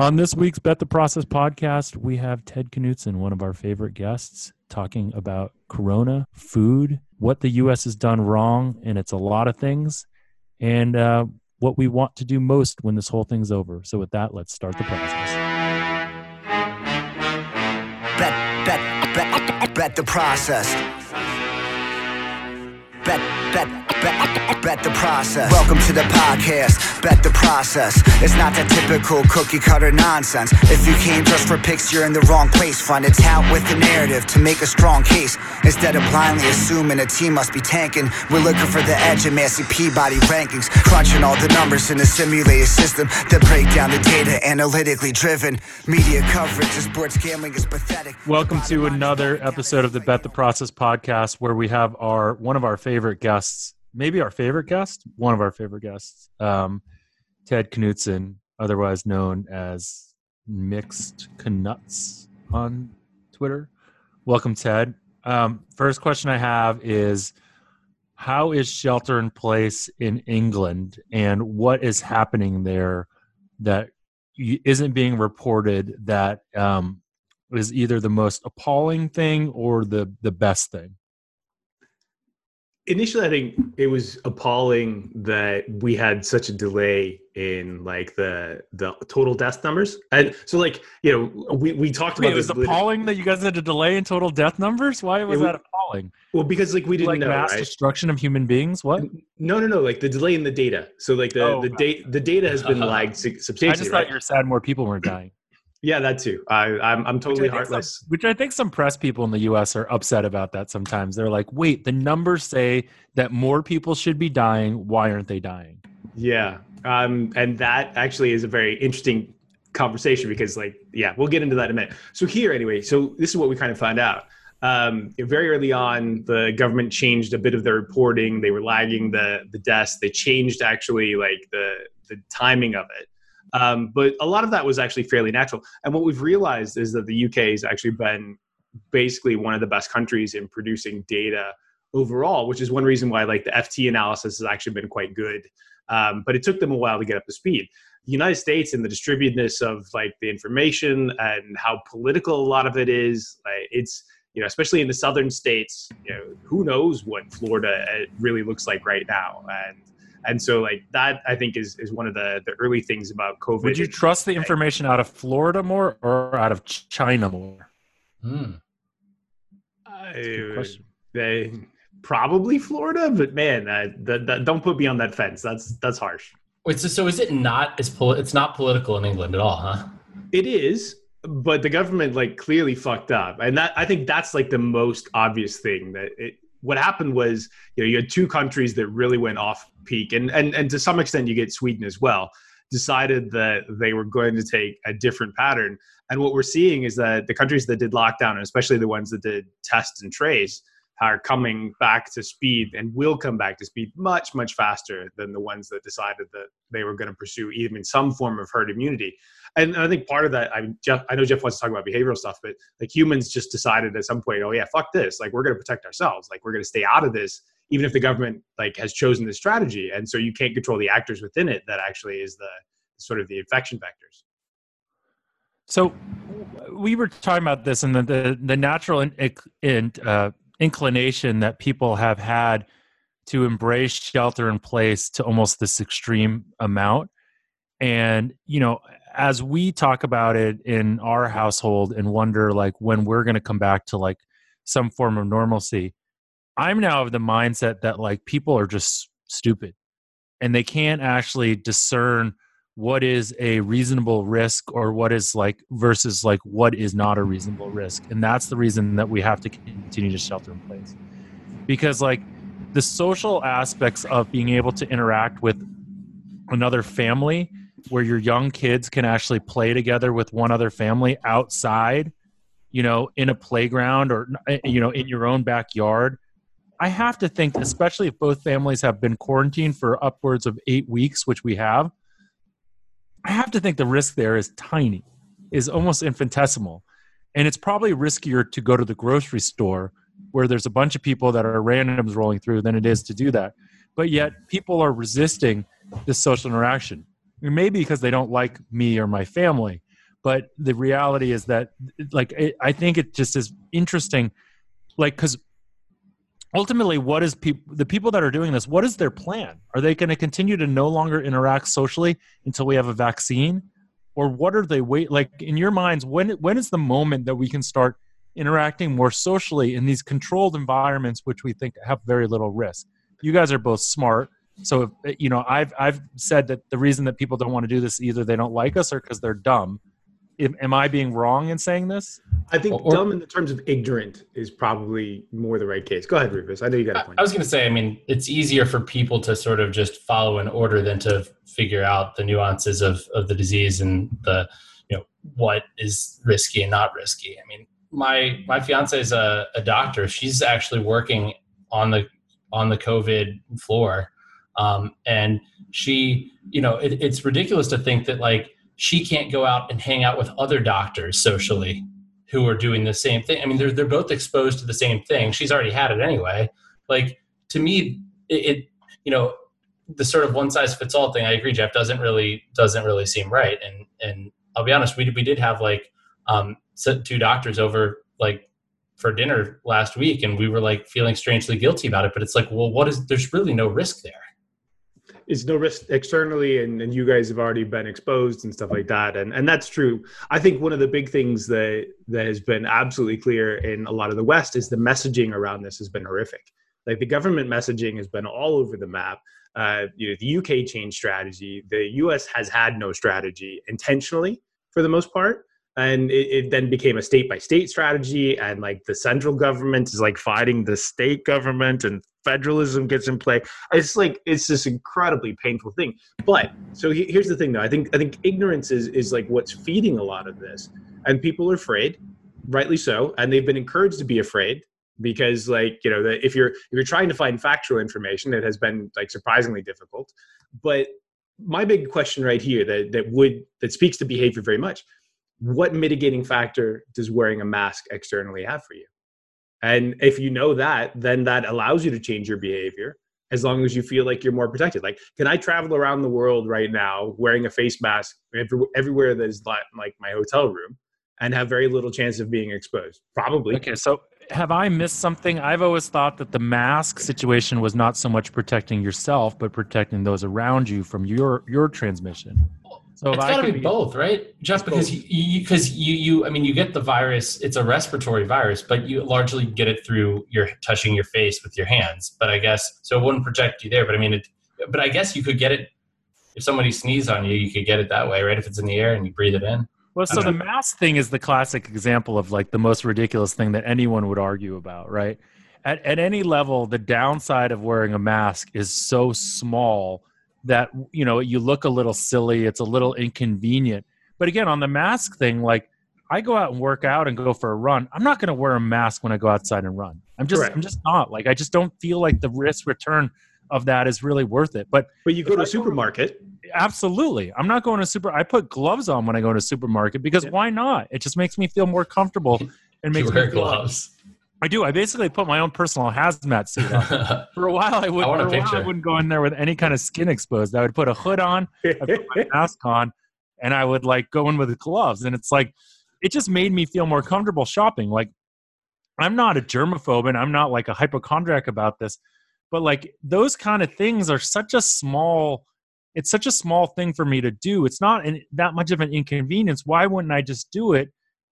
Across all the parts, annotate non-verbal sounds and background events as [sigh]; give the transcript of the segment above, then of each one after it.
On this week's Bet the Process podcast, we have Ted Knutson, one of our favorite guests, talking about Corona, food, what the U.S. has done wrong, and it's a lot of things, and uh, what we want to do most when this whole thing's over. So, with that, let's start the process. Bet, bet, bet, bet the process. Bet, bet, the process. Welcome to the podcast. Bet the process. It's not that typical cookie cutter nonsense. If you came just for picks, you're in the wrong place. Find a tout with the narrative to make a strong case. Instead of blindly assuming a team must be tanking, we're looking for the edge in Massey Peabody rankings. Crunching all the numbers in a simulated system that break down the data analytically driven. Media coverage of sports gambling is pathetic. Welcome to another episode of the Bet the Process podcast, where we have our one of our favorite guests, maybe our favorite guest, one of our favorite guests, um, Ted Knutson, otherwise known as Mixed Knuts on Twitter. Welcome, Ted. Um, first question I have is How is shelter in place in England, and what is happening there that isn't being reported that um, is either the most appalling thing or the the best thing? Initially i think it was appalling that we had such a delay in like the the total death numbers and so like you know we we talked Wait, about it was this appalling that you guys had a delay in total death numbers. Why was It that appalling? well because like we didn't Like know mass right? destruction of human beings? What? no no no like the delay in the data so like the Oh, the right. date the data has been lagged [laughs] substantially I just right? thought you were sad more people weren't dying. Yeah that too i i'm, I'm Which totally some, heartless which I think some press people in the U.S. are upset about that. Sometimes they're like, "Wait, the numbers say that more people should be dying. Why aren't they dying?" Yeah. Um, and that actually is a very interesting conversation because, like, yeah, we'll get into that in a minute. So, here, anyway, so this is what we kind of found out. Um, very early on, the government changed a bit of their reporting. They were lagging the the deaths. They changed actually like the the timing of it. Um, but a lot of that was actually fairly natural. And what we've realized is that the UK has actually been basically one of the best countries in producing data overall, which is one reason why like the FT analysis has actually been quite good. Um, but it took them a while to get up to speed. The United States and the distributedness of like the information and how political a lot of it is, like, it's you know especially in the southern states, you know who knows what Florida uh, really looks like right now, and and so like that I think is is one of the the early things about COVID. Would you trust the information out of Florida more or out of China more? Hmm. good Uh, they probably Florida, but man, that, that, that, don't put me on that fence. That's that's harsh. Wait, so, so is it not as poli- it's not political in England at all, huh? It is, but the government like clearly fucked up, and that I think that's like the most obvious thing that it. What happened was, you know, you had two countries that really went off peak, and and and to some extent, you get Sweden as well. Decided that they were going to take a different pattern, and what we're seeing is that the countries that did lockdown, and especially the ones that did test and trace, are coming back to speed and will come back to speed much much faster than the ones that decided that they were going to pursue even some form of herd immunity and I think part of that, I mean, Jeff, I know Jeff wants to talk about behavioral stuff, but like humans just decided at some point, oh yeah, fuck this, like we're going to protect ourselves, like we're going to stay out of this, even if the government like has chosen this strategy, and so you can't control the actors within it. That actually is the sort of the infection vectors. So we were talking about this and the the, the natural in, in, uh, inclination that people have had to embrace shelter in place to almost this extreme amount. And you know, as we talk about it in our household and wonder like when we're going to come back to like some form of normalcy, I'm now of the mindset that like people are just stupid and they can't actually discern what is a reasonable risk or what is like versus like what is not a reasonable risk and that's the reason that we have to continue to shelter in place. Because like the social aspects of being able to interact with another family where your young kids can actually play together with one other family outside you know in a playground or eh, you know in your own backyard i have to think especially if both families have been quarantined for upwards of 8 weeks which we have I have to think the risk there is tiny, is almost infinitesimal. And it's probably riskier to go to the grocery store where there's a bunch of people that are randoms rolling through than it is to do that. But yet people are resisting this social interaction. Maybe because they don't like me or my family. but the reality is that like it, i think it just is interesting like because ultimately what is people the people that are doing this what is their plan? Are they going to continue to no longer interact socially until we have a vaccine? Or what are they wait like in your minds when when is the moment that we can start interacting more socially in these controlled environments which we think have very little risk? You guys are both smart so if, eh, you know i've i've said that the reason that people don't want to do this either they don't like us or because they're dumb am i being wrong in saying this I think or, dumb in the terms of ignorant is probably more the right case. Go ahead, Rufus. I know you got a point. I was going to say, I mean, it's easier for people to sort of just follow an order than to figure out the nuances of, of the disease and the, you know, what is risky and not risky. I mean, my my fiance is a, a doctor. She's actually working on the on the COVID floor, um, and she, you know, it, it's ridiculous to think that like she can't go out and hang out with other doctors socially who are doing the same thing. I mean, they're they're both exposed to the same thing. She's already had it anyway. Like to me, it, it you know the sort of one size fits all thing. I agree, Jeff doesn't really doesn't really seem right. And and I'll be honest, we we did have like um two doctors over like for dinner last week, and we were like feeling strangely guilty about it. But it's like, well, what is? There's really no risk there is no risk externally and, and you guys have already been exposed and stuff like that. And and that's true. I think one of the big things that that has been absolutely clear in a lot of the west is the messaging around this has been horrific. Like the government messaging has been all over the map. Uh, you know the uk changed strategy. The us has had no strategy intentionally for the most part. And it, it, then became a state by state strategy. And like the central government is like fighting the state government and federalism gets in play. It's like it's this incredibly painful thing. But so he, here's the thing though. I think i think ignorance is is like what's feeding a lot of this. And people are afraid rightly so. And they've been encouraged to be afraid because like you know the, if you're if you're trying to find factual information it has been like surprisingly difficult. But my big question right here that that would that speaks to behavior very much what mitigating factor does wearing a mask externally have for you? And if you know that, then that allows you to change your behavior as long as you feel like you're more protected. Like, can I travel around the world right now wearing a face mask everywhere that is like my hotel room and have very little chance of being exposed? Probably. Okay, so have I missed something? I've always thought that the mask situation was not so much protecting yourself, but protecting those around you from your your transmission. So it's got to be, be, both, right? Just because both. you because you, you, you I mean you get the virus, it's a respiratory virus, but you largely get it through your touching your face with your hands. But I guess so it wouldn't protect you there. But I mean it but I guess you could get it if somebody sneezed on you, you could get it that way, right? If it's in the air and you breathe it in. Well, so the mask thing is the classic example of like the most ridiculous thing that anyone would argue about, right? At at any level, the downside of wearing a mask is so small that you know you look a little silly it's a little inconvenient. But again on the mask thing like i go out and work out and go for a run i'm not going to wear a mask when i go outside and run. I'm just Correct. i'm just not. Like i just don't feel like the risk return of that is really worth it. But but you go to a supermarket. Absolutely. I'm not going to super i put gloves on when i go to a supermarket because yeah. why not? It just makes me feel more comfortable [laughs] and makes you wear me feel gloves I do. I basically put my own personal hazmat suit on. [laughs] For a while, I would. I, for a while, I wouldn't go in there with any kind of skin exposed. I would put a hood on, I put my [laughs] mask on, and I would like go in with gloves. And it's like, it just made me feel more comfortable shopping. Like, I'm not a germaphobe, and I'm not like a hypochondriac about this, but like those kind of things are such a small. It's such a small thing for me to do. It's not an, that much of an inconvenience. Why wouldn't I just do it?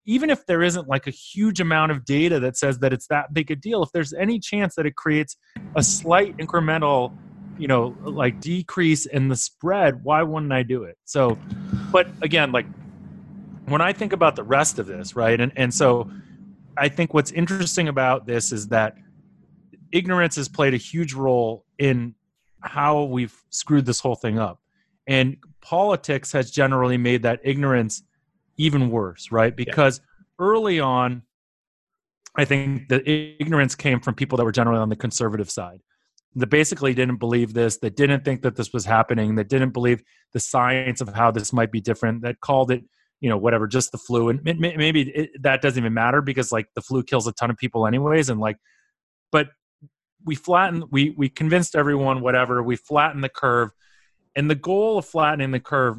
Even if there isn't like a huge amount of data that says that it's that big a deal, if there's any chance that it creates a slight incremental, you know, like decrease in the spread, why wouldn't I do it? So, but again, like when I think about the rest of this, right? And and so I think what's interesting about this is that ignorance has played a huge role in how we've screwed this whole thing up. And politics has generally made that ignorance even worse, right? Because yeah. early on, I think the ignorance came from people that were generally on the conservative side that basically didn't believe this, that didn't think that this was happening, that didn't believe the science of how this might be different, that called it, you know, whatever, just the flu. And maybe it, that doesn't even matter because like the flu kills a ton of people anyways. And like, but we flattened, we, we convinced everyone, whatever, we flattened the curve. And the goal of flattening the curve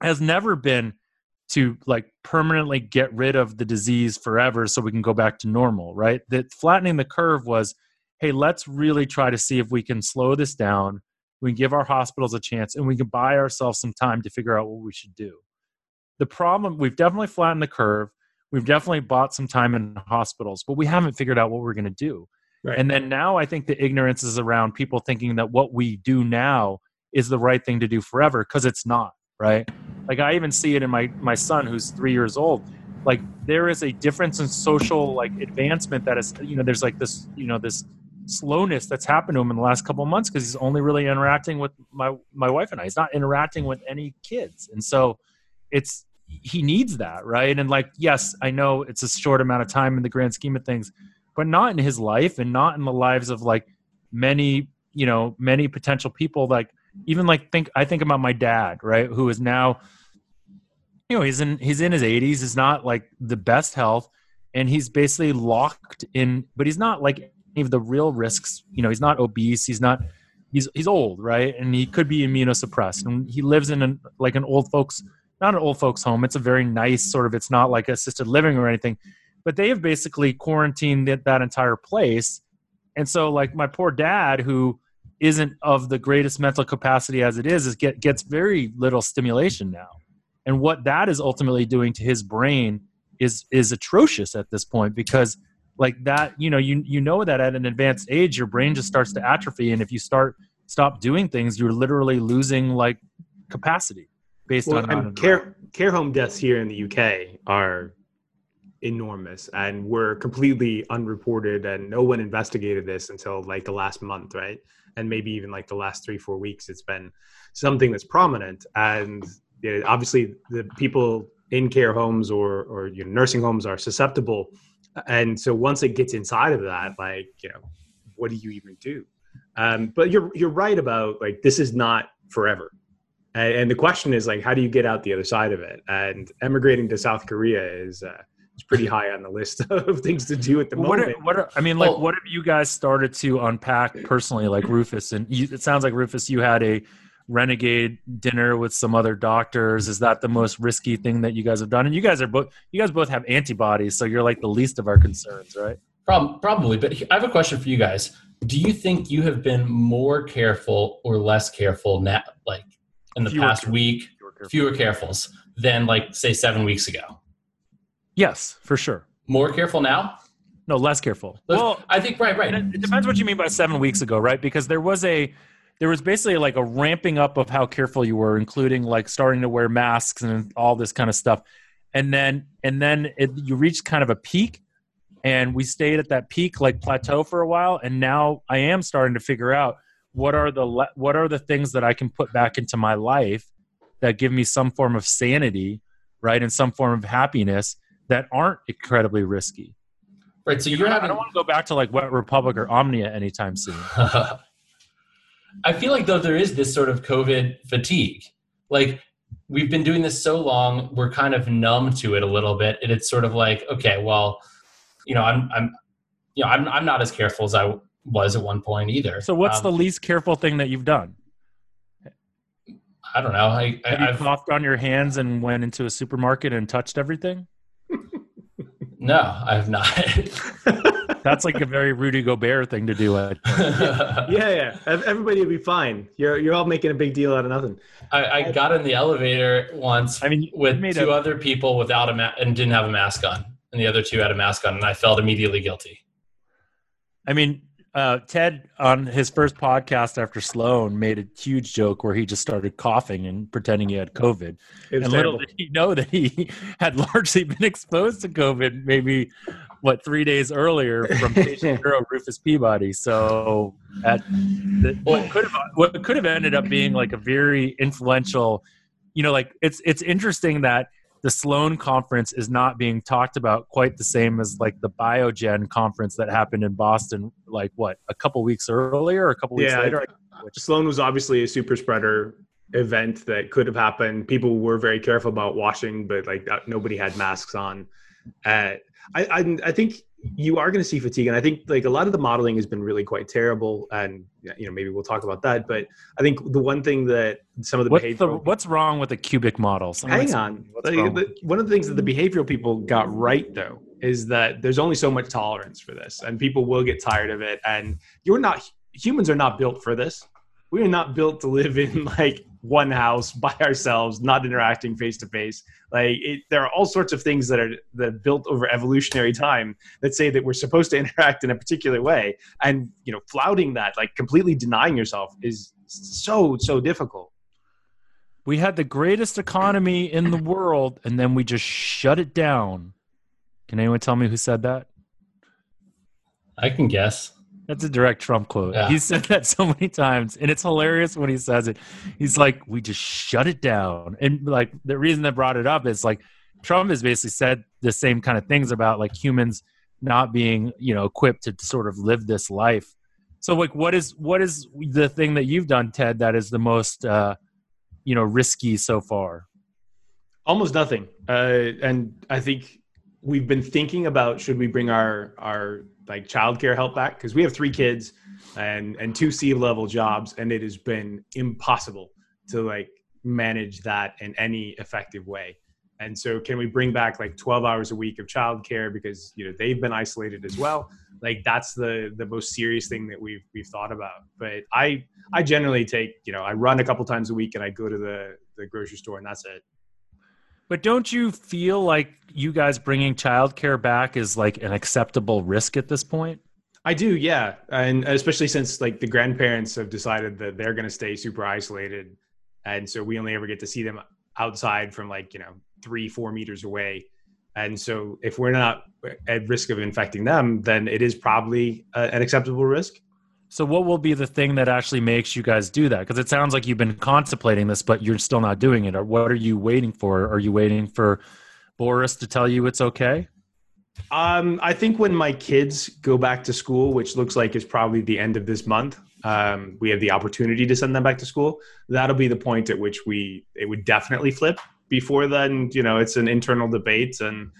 has never been to like permanently get rid of the disease forever so we can go back to normal, right? That flattening the curve was, hey, let's really try to see if we can slow this down. We can give our hospitals a chance and we can buy ourselves some time to figure out what we should do. The problem, we've definitely flattened the curve. We've definitely bought some time in hospitals, but we haven't figured out what we're going to do. Right. And then now I think the ignorance is around people thinking that what we do now is the right thing to do forever because it's not, right? Like I even see it in my my son who's 3 years old. Like there is a difference in social like advancement that is you know there's like this you know this slowness that's happened to him in the last couple of months because he's only really interacting with my my wife and I. He's not interacting with any kids. And so it's he needs that, right? And like yes, I know it's a short amount of time in the grand scheme of things, but not in his life and not in the lives of like many, you know, many potential people like even like think I think about my dad, right, who is now you know, he's in he's in his 80s, he's not like the best health and he's basically locked in but he's not like any of the real risks, you know, he's not obese, he's not he's he's old, right? And he could be immunosuppressed and he lives in an like an old folks not an old folks home. It's a very nice sort of it's not like assisted living or anything. But they have basically quarantined that, that entire place. And so like my poor dad who isn't of the greatest mental capacity as it is is get gets very little stimulation now. And what that is ultimately doing to his brain is is atrocious at this point because like that you know you you know that at an advanced age your brain just starts to atrophy. And if you start stop doing things you're literally losing like capacity based well, on care care home deaths here in the UK are enormous. And were completely unreported and no one investigated this until like the last month right and maybe even like the last three four weeks it's been something that's prominent. And you know, obviously the people in care homes or or you know, nursing homes are susceptible. And so once it gets inside of that like you know what do you even do? Um, but you're you're right about like this is not forever. And, and, the question is like how do you get out the other side of it? And emigrating to south korea is uh, it's pretty high on the list [laughs] of things to do at the what moment. Are, what are, I mean, like, well, what have you guys started to unpack personally, like Rufus? And you, it sounds like Rufus, you had a renegade dinner with some other doctors. Is that the most risky thing that you guys have done? And you guys are both, you guys both have antibodies, so you're like the least of our concerns, right? Probably, but I have a question for you guys. Do you think you have been more careful or less careful now, like in the fewer past careful. week, fewer, fewer carefuls than like say seven weeks ago? Yes, for sure. More careful now? No, less careful. well, I think right, right. It depends what you mean by seven weeks ago, right? Because there was a there was basically like a ramping up of how careful you were, including like starting to wear masks and all this kind of stuff. And then and then it, you reached kind of a peak, and we stayed at that peak like plateau for a while. And now I am starting to figure out what are the what are the things that I can put back into my life that give me some form of sanity, right, and some form of happiness that aren't incredibly risky. Right. So you're having... I don't want to go back to like Wet Republic or Omnia anytime soon. [laughs] I feel like though there is this sort of COVID fatigue. Like we've been doing this so long, we're kind of numb to it a little bit. And it's sort of like, okay, well, you know, I'm I'm you know, I'm I'm not as careful as I was at one point either. So what's um, the least careful thing that you've done? I don't know. I, Have I, you coughed on your hands and went into a supermarket and touched everything? No, I have not. [laughs] That's like a very Rudy Gobert thing to do. [laughs] yeah, yeah. Everybody will be fine. You're you're all making a big deal out of nothing. I, I got in the elevator once. I mean, with two a- other people without a mask and didn't have a mask on, and the other two had a mask on, and I felt immediately guilty. I mean, uh, Ted on his first podcast after Sloan made a huge joke where he just started coughing and pretending he had COVID. And terrible. little did he know that he had largely been exposed to COVID maybe what three days earlier from [laughs] patient hero Rufus Peabody. So that, that what could have what could have ended up being like a very influential, you know, like it's it's interesting that the Sloan conference is not being talked about quite the same as like the Biogen conference that happened in Boston, like what a couple weeks earlier, or a couple weeks yeah, later. Sloan was obviously a super spreader event that could have happened. People were very careful about washing, but like nobody had masks on. Uh, I, I, I think you are going to see fatigue, and I think like a lot of the modeling has been really quite terrible, and you know maybe we'll talk about that. But I think the one thing that some of the what's, behavioral the, what's wrong with the cubic models? hang on, the, one of the things that the behavioral people got right though is that there's only so much tolerance for this, and people will get tired of it, and you're not humans are not built for this we are not built to live in [laughs] like one house [laughs] by ourselves, not interacting face to face. Like it, there are all sorts of things that are that are built over evolutionary time that say that we're supposed to [laughs] interact in a particular way, and you know, flouting that, like completely denying yourself, is so so difficult. We had the greatest economy in the world, and then we just shut it down. Can anyone tell me who said that? I can guess. That's a direct Trump quote. Yeah. He said that so many times, and it's hilarious when he says it. He's like, "We just shut it down," and like the reason that brought it up is like Trump has basically said the same kind of things about like humans not being, you know, equipped to sort of live this life. So, like, what is what is the thing that you've done, Ted, that is the most, uh, you know, risky so far? Almost nothing, uh, and I think we've been thinking about should we bring our our like childcare help back because we have three kids and and two C level jobs, and it has been impossible to like manage that in any effective way. And so, can we bring back like 12 hours a week of childcare because you know they've been isolated as well? Like that's the the most serious thing that we've we've thought about. But I I generally take you know I run a couple times a week and I go to the the grocery store and that's it. But don't you feel like you guys bringing childcare back is like an acceptable risk at this point? I do, yeah, and especially since like the grandparents have decided that they're going to stay super isolated, and so we only ever get to see them outside from like you know three, four meters away. And so, if we're not at risk of infecting them, then it is probably a, an acceptable risk. So, what will be the thing that actually makes you guys do that? Because it sounds like you've been contemplating this, but you're still not doing it. Or what are you waiting for? Are you waiting for Boris to tell you it's okay? Um, I think when my kids go back to school, which looks like is probably the end of this month, um, we have the opportunity to send them back to school. That'll be the point at which we it would definitely flip. Before then, you know, it's an internal debate, and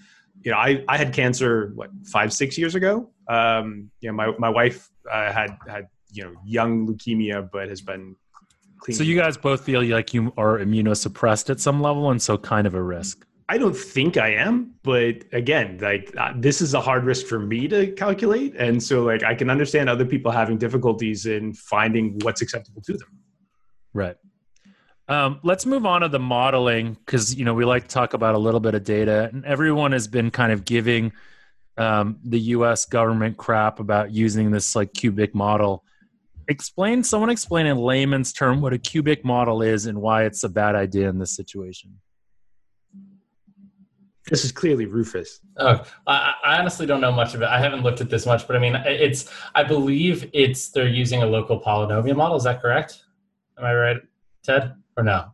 you know, I I had cancer what five six years ago. Um, you know, my my wife uh, had had you know young leukemia, but has been. So you guys both feel like you are immunosuppressed at some level, and so kind of a risk. I don't think I am, but again, like uh, this is a hard risk for me to calculate, and so like I can understand other people having difficulties in finding what's acceptable to them. Right. Um, let's move on to the modeling because you know we like to talk about a little bit of data, and everyone has been kind of giving um, the U.S. government crap about using this like cubic model. Explain, someone explain in layman's term what a cubic model is and why it's a bad idea in this situation. This is clearly Rufus. Oh, I, I, honestly don't know much of it. I haven't looked at this much, but I mean, it's. I believe it's they're using a local polynomial model. Is that correct? Am I right, Ted, or no?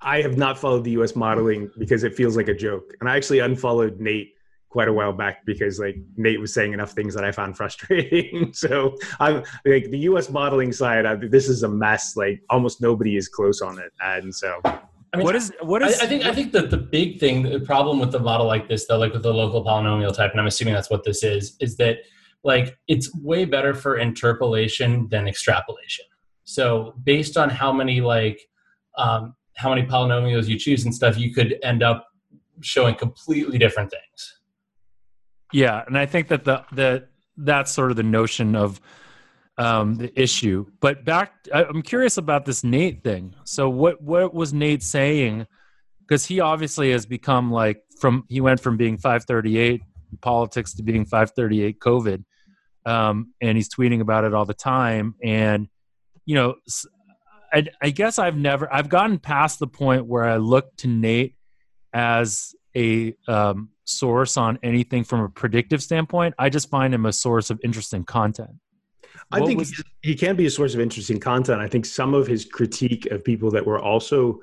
I have not followed the U.S. modeling because it feels like a joke, and I actually unfollowed Nate quite a while back because like Nate was saying enough things that I found [laughs] frustrating. so I'm like the U.S. modeling side. I, this is a mess. Like almost nobody is close on it, and so I mean, what is what is? I, I think I think that the big thing, the problem with the model like this, though, like with the local polynomial type, and I'm assuming that's what this is, is that like it's way better for interpolation than extrapolation. So based on how many like um, how many polynomials you choose and stuff, you could end up showing completely different things. Yeah, and I think that the the that's sort of the notion of um, the issue. But back, I'm curious about this Nate thing. So what what was Nate saying? Because he obviously has become like from he went from being 538 politics to being 538 COVID, um, and he's tweeting about it all the time. And you know, I, I guess I've never I've gotten past the point where I look to Nate as a um, source on anything from a predictive standpoint. I just find him a source of interesting content. I what think was, he can be a source of interesting content. I think some of his critique of people that were also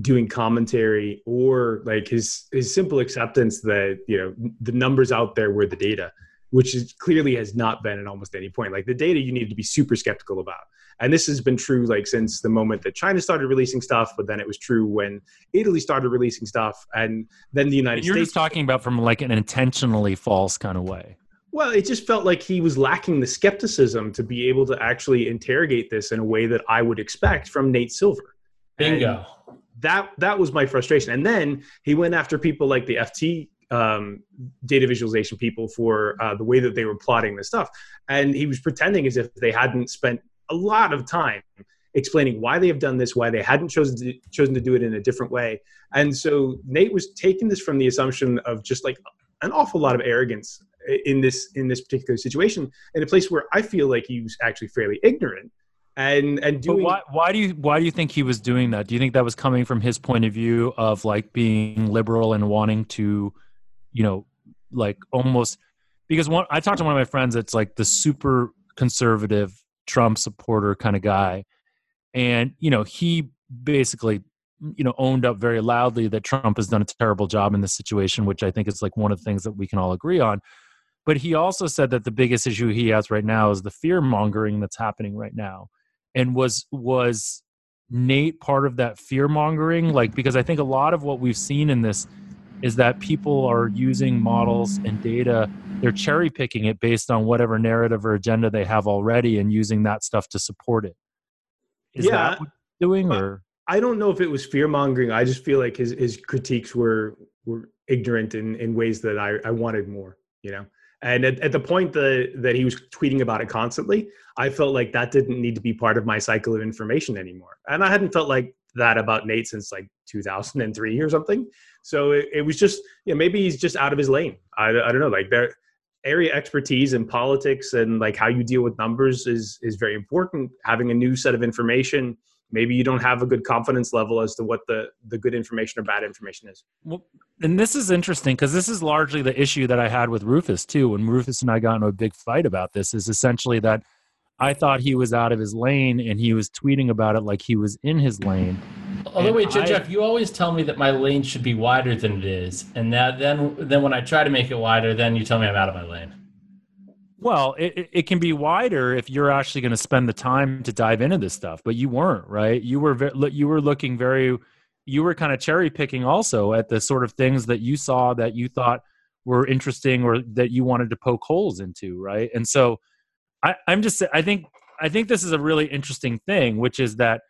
doing commentary or like his his simple acceptance that you know the numbers out there were the data which is clearly has not been at almost any point. Like the data, you need to be super skeptical about. And this has been true like since the moment that China started releasing stuff, but then it was true when Italy started releasing stuff, and then the United You're States. just talking about from like an intentionally false kind of way. Well, it just felt like he was lacking the skepticism to be able to actually interrogate this in a way that I would expect from Nate Silver. Bingo. And that that was my frustration. And then he went after people like the FT um, data visualization people for uh, the way that they were plotting this stuff, and he was pretending as if they hadn't spent a lot of time explaining why they have done this, why they hadn't chosen to, chosen to do it in a different way. And so Nate was taking this from the assumption of just like an awful lot of arrogance in this in this particular situation in a place where I feel like he was actually fairly ignorant and and doing. But why why do you why do you think he was doing that? Do you think that was coming from his point of view of like being liberal and wanting to, you know, like almost because one I talked to one of my friends that's like the super conservative Trump supporter kind of guy, and you know he basically you know owned up very loudly that Trump has done a terrible job in this situation, which I think is like one of the things that we can all agree on. But he also said that the biggest issue he has right now is the fear mongering that's happening right now. And was was Nate part of that fear mongering? Like because I think a lot of what we've seen in this is that people are using models and data they're cherry picking it based on whatever narrative or agenda they have already and using that stuff to support it. Is Yeah. that what you're doing or I don't know if it was fear mongering. I just feel like his his critiques were were ignorant in in ways that I I wanted more. You know. And at, at the point that, that he was tweeting about it constantly, I felt like that didn't need to be part of my cycle of information anymore. And I hadn't felt like that about Nate since like 2003 or something. So it, it was just, you know, maybe he's just out of his lane. I, I don't know. Like their area expertise in politics and like how you deal with numbers is is very important. Having a new set of information. Maybe you don't have a good confidence level as to what the the good information or bad information is. Well, and this is interesting because this is largely the issue that I had with Rufus too. When Rufus and I got into a big fight about this, is essentially that I thought he was out of his lane and he was tweeting about it like he was in his lane. Although And wait, Jeff, I- Jeff, you always tell me that my lane should be wider than it is, and that then then when I try to make it wider, then you tell me I'm out of my lane. Well, it, it- can be wider if you're actually going to spend the time to dive into this stuff, but you weren't, right? You were you were looking very, you were kind of cherry picking also at the sort of things that you saw that you thought were interesting or that you wanted to poke holes into, right? And so, I, I'm just, I think, I think this is a really interesting thing, which is that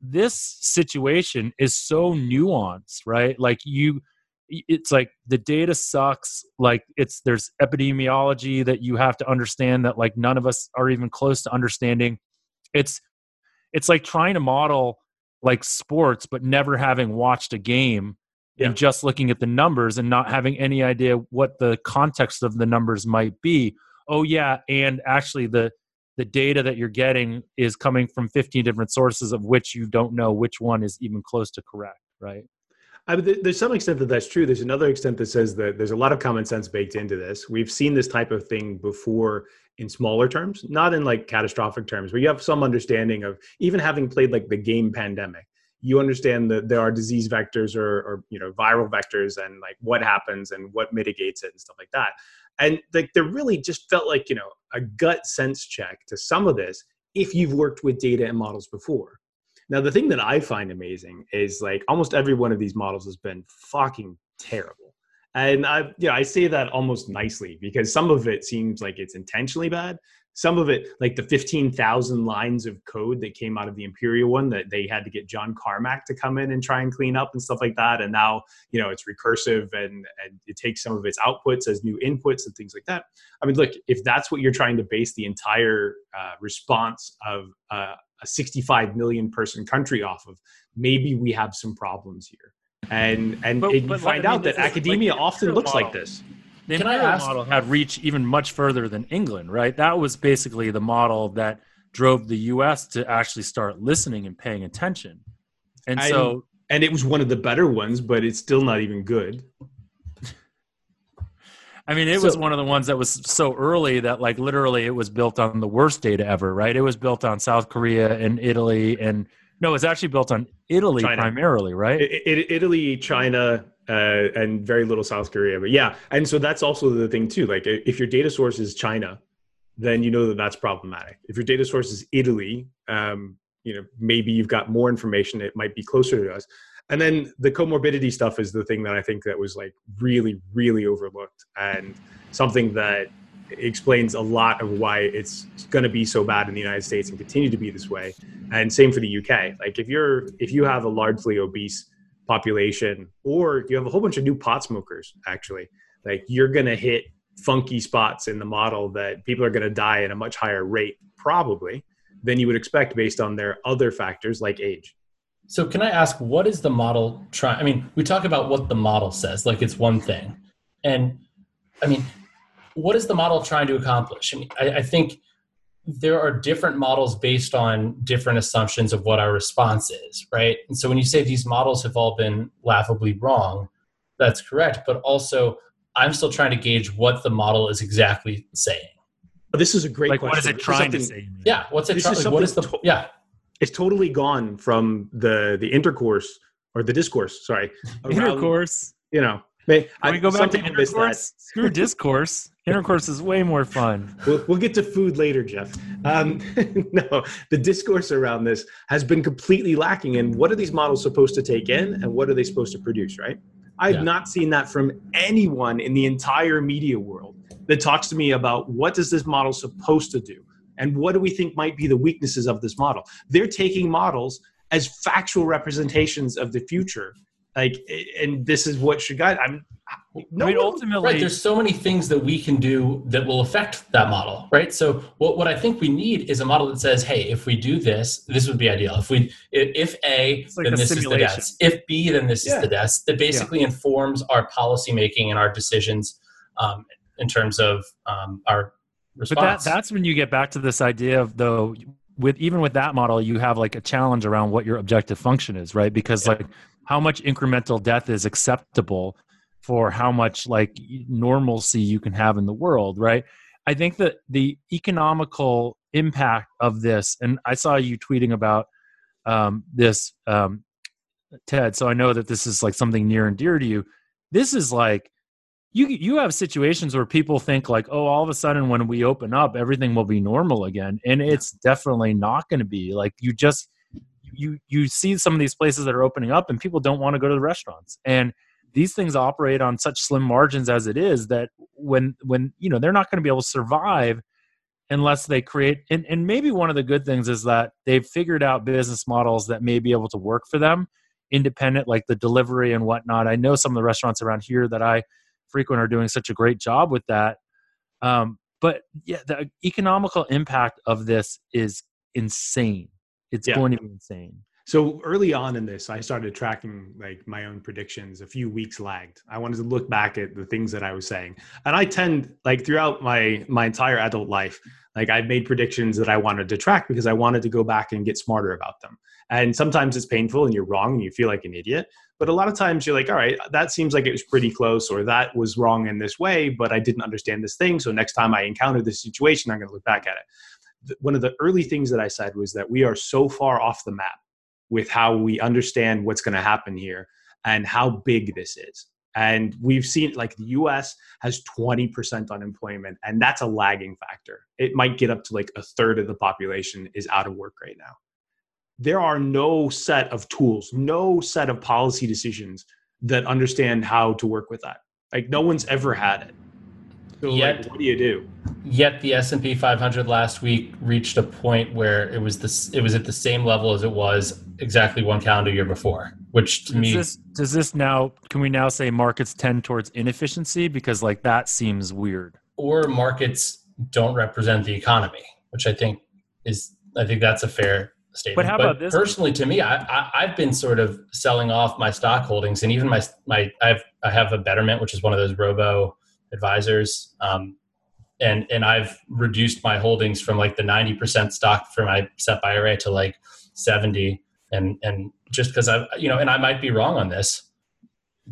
this situation is so nuanced, right? Like you, it's like the data sucks like it's there's epidemiology that you have to understand that like none of us are even close to understanding it's it's like trying to model like sports but never having watched a game Yeah. and just looking at the numbers and not having any idea what the context of the numbers might be oh yeah and actually the the data that you're getting is coming from 15 different sources of which you don't know which one is even close to correct right I mean, there's some extent that that's true. There's another extent that says that there's a lot of common sense baked into this. We've seen this type of thing before in smaller terms, not in like catastrophic terms, where you have some understanding of even having played like the game pandemic. You understand that there are disease vectors or, or you know viral vectors and like what happens and what mitigates it and stuff like that. And like there really just felt like you know a gut sense check to some of this if you've worked with data and models before. Now, the thing that I find amazing is like almost every one of these models has been fucking terrible. And I, yeah, I say that almost nicely because some of it seems like it's intentionally bad. Some of it, like the 15,000 lines of code that came out of the Imperial one that they had to get John Carmack to come in and try and clean up and stuff like that. And now, you know, it's recursive and, and it takes some of its outputs as new inputs and things like that. I mean, look, if that's what you're trying to base the entire uh, response of uh, a 65 million person country off of, maybe we have some problems here. And and, But- and but you find I mean, out that is like academia often looks like this. The Can I imperial ask- model had reached even much further than England, right? That was basically the model that drove the U.S. to actually start listening and paying attention. And I- so, And it was one of the better ones, but it's still not even good. I mean, it was one of the ones that was so early that, like, literally, it was built on the worst data ever, right? It was built on South Korea and Italy, and no, it's actually built on Italy China. primarily, right? I- I- Italy, China, uh, and very little South Korea. But yeah, and so that's also the thing too. Like if your data source is China, then you know that that's problematic. If your data source is Italy, um, you know maybe you've got more information. It might be closer to us. And then the comorbidity stuff is the thing that I think that was like really, really overlooked and something that explains a lot of why it's going to be so bad in the United States and continue to be this way. And same for the UK. Like if you're if you have a largely obese population or you have a whole bunch of new pot smokers actually, like you're going to hit funky spots in the model that people are going to die at a much higher rate probably than you would expect based on their other factors like age. So can I ask, what is the model trying? I mean, we talk about what the model says, like it's one thing, and I mean, what is the model trying to accomplish? I mean, I, I think there are different models based on different assumptions of what our response is, right? And so when you say these models have all been laughably wrong, that's correct. But also, I'm still trying to gauge what the model is exactly saying. This is a great like question. what is it trying to say? Yeah, what's it This trying? is Like, what is the something yeah? it's totally gone from the the intercourse or the discourse. Sorry, [laughs] around, Intercourse. You know, may, Can we go back to people intercourse? Screw discourse. [laughs] Intercourse is way more fun. We'll, we'll get to food later, Jeff. Um, [laughs] no, the discourse around this has been completely lacking. And what are these models supposed to take in, and what are they supposed to produce? Right? I've Yeah. not seen that from anyone in the entire media world that talks to me about what is this model supposed to do, and what do we think might be the weaknesses of this model. They're taking models as factual representations of the future, like, and this is what should guide. I'm. No I mean, ultimately, Right. There's so many things that we can do that will affect that model, right? So what, what I think we need is a model that says, hey, if we do this, this would be ideal. If we if, A, like then this is the simulation. deaths. If B, then this Yeah. is the deaths. That basically informs our policy making and our decisions um, in terms of um, our but that, that's when you get back to this idea of though with even with that model you have like a challenge around what your objective function is right because Yeah. like how much incremental death is acceptable for how much like normalcy you can have in the world right? I think that the economical impact of this and i saw you tweeting about um, this um, ted so i know that this is like something near and dear to you. This is like you you have situations where people think like oh all of a sudden when we open up everything will be normal again and it's definitely not going to be. Like you just you you see some of these places that are opening up and people don't want to go to the restaurants. And these things operate on such slim margins as it is that when when you know they're not going to be able to survive unless they create and, and maybe one of the good things is that they've figured out business models that may be able to work for them independent like the delivery and whatnot. I know some of the restaurants around here that i frequent are doing such a great job with that. Um, but yeah the economical impact of this is insane it's Yeah. going to be insane So early on in this, I started tracking like my own predictions. A few weeks lagged. I wanted to look back at the things that I was saying, and I tend like throughout my my entire adult life, like I've made predictions that I wanted to track because I wanted to go back and get smarter about them. And sometimes it's painful and you're wrong and you feel like an idiot. But a lot of times you're like, all right, that seems like it was pretty close, or that was wrong in this way, but I didn't understand this thing. So next time I encounter this situation, I'm going to look back at it. One of the early things that I said was that we are so far off the map with how we understand what's going to happen here and how big this is. And we've seen like the US has 20% unemployment, and that's a lagging factor. It might get up to like a third of the population is out of work right now. There are no set of tools, no set of policy decisions that understand how to work with that. Like no one's ever had it. So like, Yet- what do you do? Yet the S and P 500 last week reached a point where it was this it was at the same level as it was exactly one calendar year before, which to does me this does this now can we now say markets tend towards inefficiency because like that seems weird or markets don't represent the economy, which I think is I think that's a fair statement. how about this? Personally, to me, I, I I've been sort of selling off my stock holdings, and even my my I have I have a Betterment, which is one of those robo advisors, um, and and I've reduced my holdings from like the ninety percent stock for my SEP IRA to like seventy, and and just because I you know, and I might be wrong on this,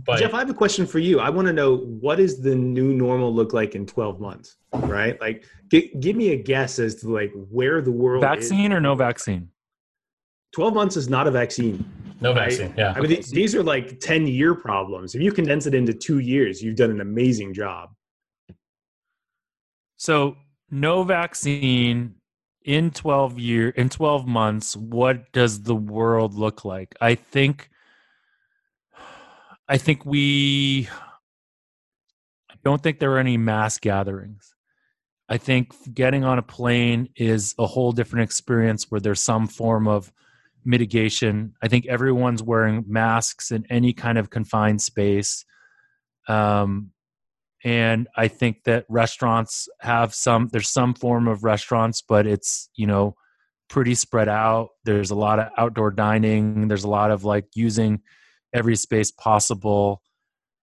but Jeff, I have a question for you. I want to know what does the new normal look like in 12 months, right? Like, gi- give me a guess as to like where the world is. vaccine or no vaccine 12 months is not a vaccine. No vaccine. Yeah. I mean, these, these are like 10 year problems. If you condense it into two years, you've done an amazing job. So, no vaccine in 12 year in 12 months, what does the world look like? I think I think we I don't think there are any mass gatherings. I think getting on a plane is a whole different experience where there's some form of mitigation. I think everyone's wearing masks in any kind of confined space. Um, and I think that restaurants have some, there's some form of restaurants, but it's, you know, pretty spread out. There's a lot of outdoor dining. There's a lot of like using every space possible.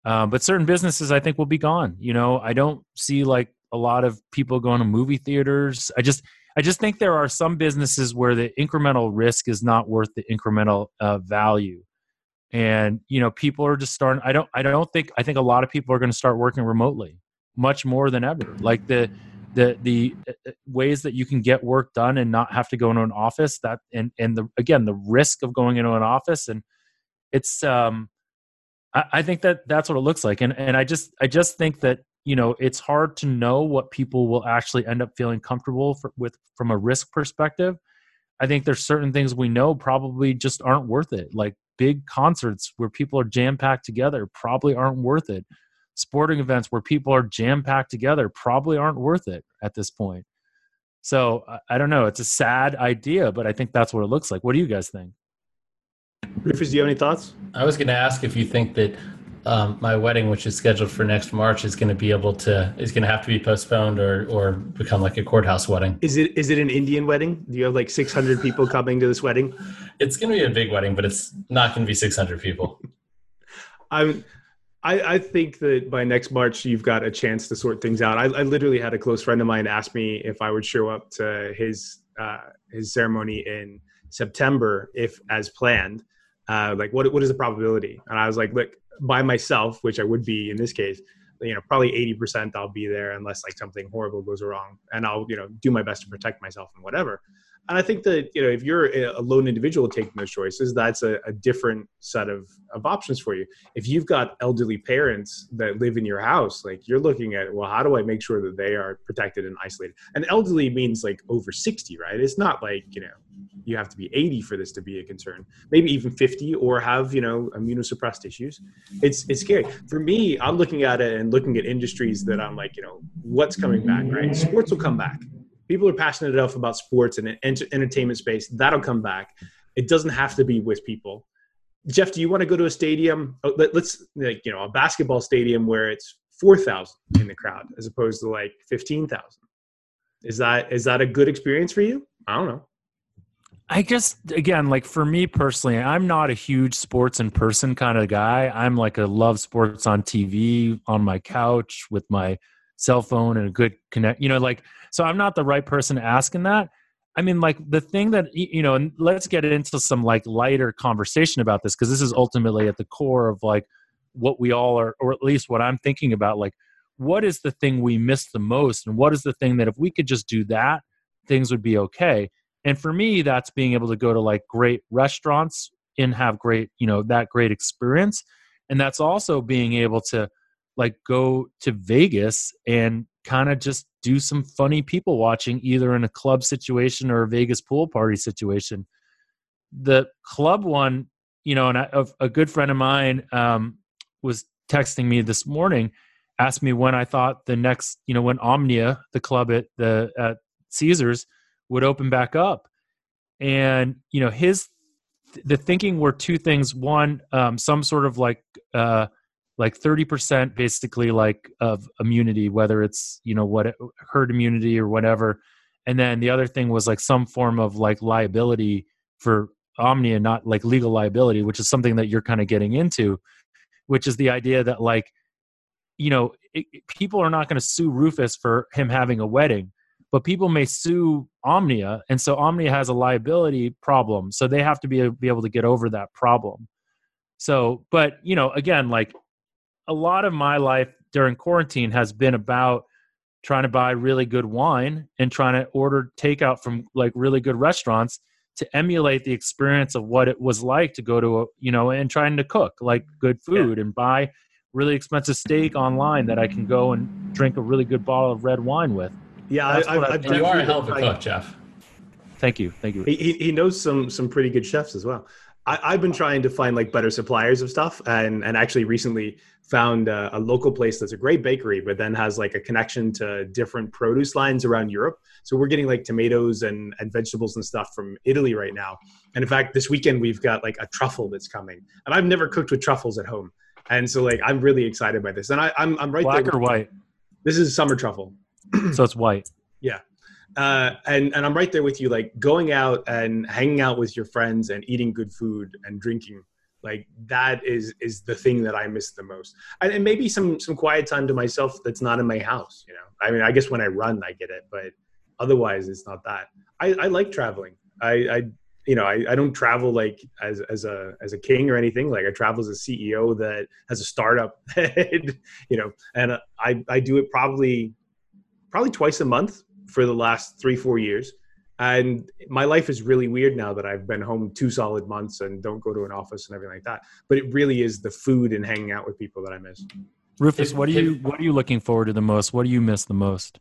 Um, but certain businesses, I think, will be gone. You know, I don't see like a lot of people going to movie theaters. I just, I just think there are some businesses where the incremental risk is not worth the incremental uh, value. And you know, people are just starting. I don't. I don't think. I think a lot of people are going to start working remotely, much more than ever. Like the the the uh, ways that you can get work done and not have to go into an office. That and and the again the risk of going into an office and it's um I, I think that that's what it looks like and and i just i just think that you know it's hard to know what people will actually end up feeling comfortable for, with from a risk perspective. I think there's certain things we know probably just aren't worth it. Like big concerts where people are jam packed together probably aren't worth it. Sporting events where people are jam packed together probably aren't worth it at this point. So I, I don't know. It's a sad idea but i think that's what it looks like. What do you guys think? Rufus, do you have any thoughts? I was going to ask if you think that um, my wedding, which is scheduled for next March, is going to be able to is going to have to be postponed or or become like a courthouse wedding. Is it is it an Indian wedding? Do you have like six hundred people coming to this wedding? [laughs] It's going to be a big wedding, but it's not going to be six hundred people. [laughs] I'm. I, I think that by next March you've got a chance to sort things out. I, I literally had a close friend of mine ask me if I would show up to his uh, his ceremony in September if as planned uh, like what what is the probability? And I was like, look, by myself, which I would be in this case, you know, probably 80% I'll be there unless like something horrible goes wrong. And I'll, you know, do my best to protect myself and whatever. And I think that, you know, if you're a lone individual taking those choices, that's a, a different set of, of options for you. If you've got elderly parents that live in your house, like you're looking at, well, how do I make sure that they are protected and isolated? And elderly means like over 60, right? It's not like, you know, you have to be 80 for this to be a concern maybe even 50 or have you know immunosuppressed issues it's it's scary. For me i'm looking at it and looking at industries that i'm like you know what's coming back right? Sports will come back. People are passionate enough about sports and ent- entertainment space that'll come back. It doesn't have to be with people. Jeff do you want to go to a stadium? Oh, let, us like you know a basketball stadium where it's 4000 in the crowd as opposed to like 15000 is that is that a good experience for you? I don't know I just again like for me personally, I'm not a huge sports in person kind of guy. I'm like a love sports on TV on my couch with my cell phone and a good connect. You know, like so I'm not the right person asking that. I mean, like the thing that you know, and let's get into some like lighter conversation about this because this is ultimately at the core of like what we all are, or at least what I'm thinking about. Like, what is the thing we miss the most, and what is the thing that if we could just do that, things would be okay and for me that's being able to go to like great restaurants and have great you know that great experience. And that's also being able to like go to vegas and kind of just do some funny people watching either in a club situation or a vegas pool party situation. The club one you know and I, a, good friend of mine um, was texting me this morning asked me when i thought the next you know when omnia the club at the at caesars would open back up. And you know his the thinking were two things. One um, some sort of like uh, like 30% basically like of immunity whether it's you know what herd immunity or whatever. And then the other thing was like some form of like liability for omnia not like legal liability which is something that you're kind of getting into which is the idea that like you know it, people are not going to sue rufus for him having a wedding but people may sue Omnia, and so Omnia has a liability problem, so they have to be be able to get over that problem. So, but you know, again, like a lot of my life during quarantine has been about trying to buy really good wine and trying to order takeout from like really good restaurants to emulate the experience of what it was like to go to a you know and trying to cook like good food yeah. and buy really expensive steak online that I can go and drink a really good bottle of red wine with. Yeah, I, I, I, you are a hell of a cook, Jeff. Thank you, thank you. He, he knows some some pretty good chefs as well. I, have been trying to find like better suppliers of stuff, and and actually recently found a, a, local place that's a great bakery, but then has like a connection to different produce lines around Europe. So we're getting like tomatoes and and vegetables and stuff from Italy right now. And in fact, this weekend we've got like a truffle that's coming, and I've never cooked with truffles at home, and so like I'm really excited by this. And I, I'm I'm right Black there. Black or white? This is summer truffle. So it's white. Yeah uh, and and I'm right there with you, like going out and hanging out with your friends and eating good food and drinking. Like that is is the thing that I miss the most, and, and maybe some some quiet time to myself that's not in my house. You know, I mean, I guess when I run, I get it, but otherwise, it's not that. I, I like traveling. I, I you know, I, I don't travel like as, as a as a king or anything. Like I travel as a CEO that has a startup, [laughs] you know, and I I do it probably probably twice a month for the last three four years. And my life is really weird now that i've been home two solid months and don't go to an office and everything like that. But it really is the food and hanging out with people that i miss. Rufus what are you what are you looking forward to the most? What do you miss the most?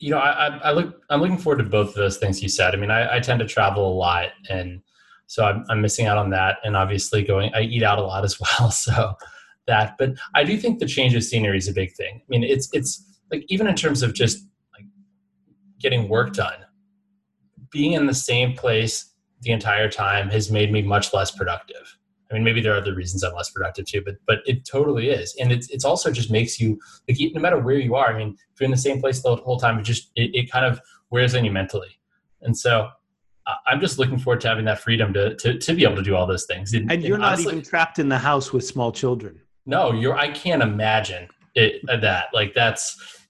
You know i i, look i'm looking forward to both of those things you said. I mean i, I tend to travel a lot and so I'm, I'm missing out on that and obviously going i eat out a lot as [laughs] well so that. But i do think the change of scenery is a big thing. I mean it's it's like even in terms of just like getting work done. Being in the same place the entire time has made me much less productive. I mean, maybe there are other reasons I'm less productive too, but but it totally is, and it's it's also just makes you like no matter where you are. I mean, if you're in the same place the whole time, it just it, it kind of wears on you mentally, and so I'm just looking forward to having that freedom to to, to be able to do all those things. And, and you're and not honestly, even trapped in the house with small children. No, you're. I can't imagine it, uh, that. Like that's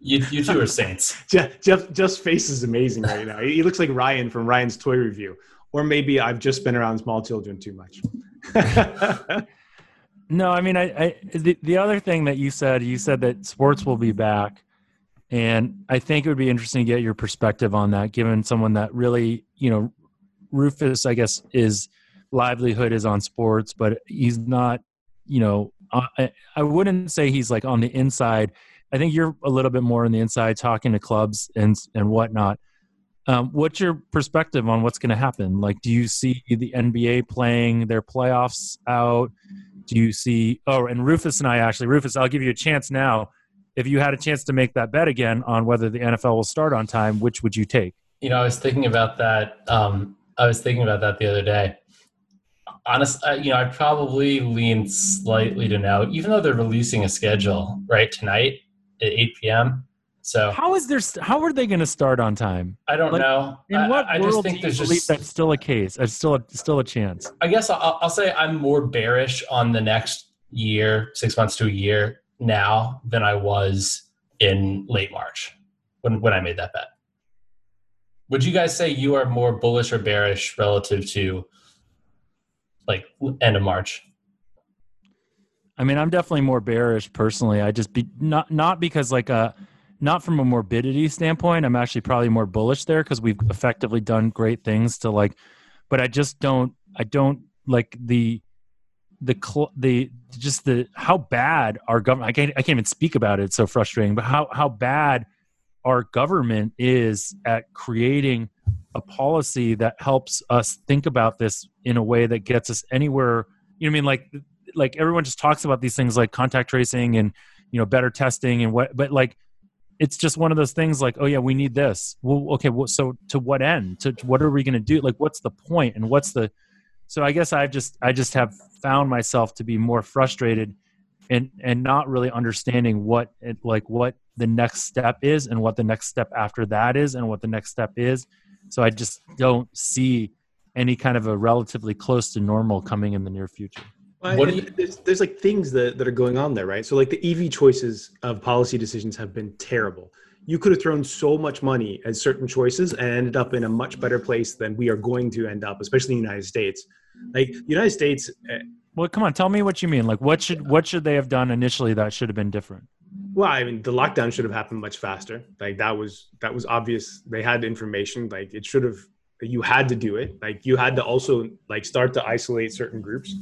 you, you two are saints. [laughs] Jeff, Jeff, Jeff's face is amazing right now. He looks like Ryan from Ryan's Toy Review. Or maybe I've just been around small children too much. [laughs] no, I mean, I, I the, the other thing that you said, you said that sports will be back. And I think it would be interesting to get your perspective on that, given someone that really, you know, Rufus, I guess, is livelihood is on sports, but he's not, you know, I, I wouldn't say he's like on the inside I think you're a little bit more on the inside talking to clubs and and whatnot. Um, what's your perspective on what's going to happen? Like, do you see the NBA playing their playoffs out? Do you see? Oh, and Rufus and I actually, Rufus, I'll give you a chance now. If you had a chance to make that bet again on whether the NFL will start on time, which would you take? You know, I was thinking about that. Um, I was thinking about that the other day. Honest, uh, you know, I probably lean slightly to no, even though they're releasing a schedule right tonight at 8 p.m. So how is there? How are they going to start on time? I don't like, know. In what I, I world just think do you believe just, that's still a case? It's still a, still a chance. I guess I'll, I'll say I'm more bearish on the next year, six months to a year now than I was in late March when when I made that bet. Would you guys say you are more bullish or bearish relative to like end of March? I mean, I'm definitely more bearish personally. I just be not not because like a uh, not from a morbidity standpoint. I'm actually probably more bullish there because we've effectively done great things to like, but I just don't. I don't like the the cl- the just the how bad our government. I can't I can't even speak about it. It's so frustrating. But how how bad our government is at creating a policy that helps us think about this in a way that gets us anywhere. You know, I mean, like like everyone just talks about these things like contact tracing and you know better testing and what but like it's just one of those things like oh yeah we need this. Well okay well, so to what end? To, to what are we going to do? Like what's the point and what's the so i guess i've just i just have found myself to be more frustrated and and not really understanding what it, like what the next step is and what the next step after that is and what the next step is. So i just don't see any kind of a relatively close to normal coming in the near future you, there's, there's like things that, that are going on there, right? So like the EV choices of policy decisions have been terrible. You could have thrown so much money at certain choices and ended up in a much better place than we are going to end up, especially in the United States. Like the United States. Eh, well, come on, tell me what you mean. Like, what should what should they have done initially that should have been different? Well, I mean, the lockdown should have happened much faster. Like that was that was obvious. They had information. Like it should have you had to do it. Like you had to also like start to isolate certain groups.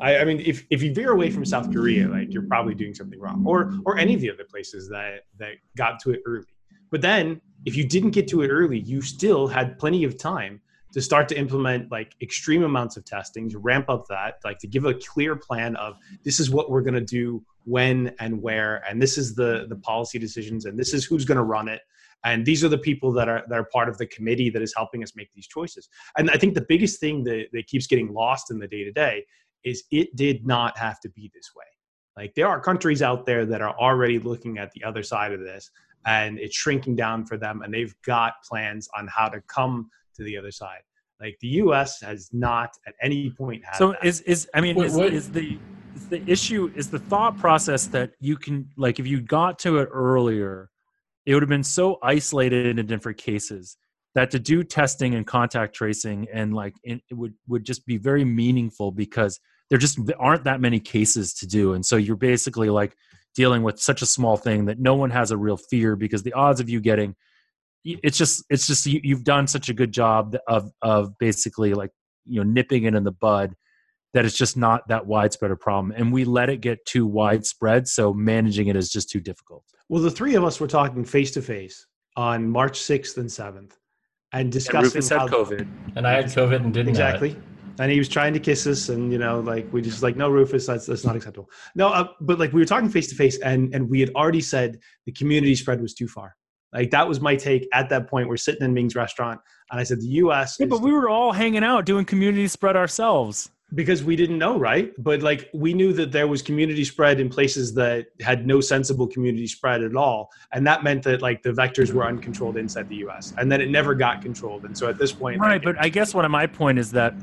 I, I mean, if, if you veer away from South Korea, like you're probably doing something wrong, or or any of the other places that that got to it early. But then, if you didn't get to it early, you still had plenty of time to start to implement like extreme amounts of testing, to ramp up that, like to give a clear plan of this is what we're going to do, when and where, and this is the the policy decisions, and this is who's going to run it and these are the people that are that are part of the committee that is helping us make these choices. And i think the biggest thing that, that keeps getting lost in the day to day is it did not have to be this way. Like there are countries out there that are already looking at the other side of this and it's shrinking down for them and they've got plans on how to come to the other side. Like the us has not at any point had so that. is is i mean What- is, what- is the is the issue is the thought process that you can like if you got to it earlier it would have been so isolated into different cases that to do testing and contact tracing and like it would would just be very meaningful because there just aren't that many cases to do. And so you're basically like dealing with such a small thing that no one has a real fear because the odds of you getting it's just it's just you, you've done such a good job of of basically like you know nipping it in the bud that it's just not that widespread a problem. And we let it get too widespread so managing it is just too difficult well the three of us were talking face to face on march 6th and 7th and and discussing Rufus had how covid. And I had COVID and didn't know it. exactly. And he was trying to kiss us and you know like we just like no rufus that's that's not acceptable. No uh, but like we were talking face to face and and we had already said the community spread was too far. Like that was my take at that point. We're sitting in ming's restaurant and i said the us yeah, is but we were all hanging out doing community spread ourselves because we didn't know right? But like we knew that there was community spread in places that had no sensible community spread at all and that meant that like the vectors were uncontrolled inside the us and then it never got controlled and so at this point right like, but i guess one of my point is that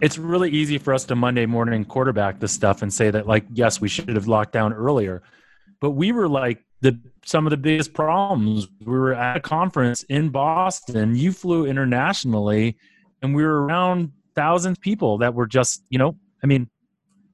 it's really easy for us to monday morning quarterback this stuff and say that like yes we should have locked down earlier. But we were like the some of the biggest problems. We were at a conference in boston. You flew internationally and we were around thousands of people that were just you know i mean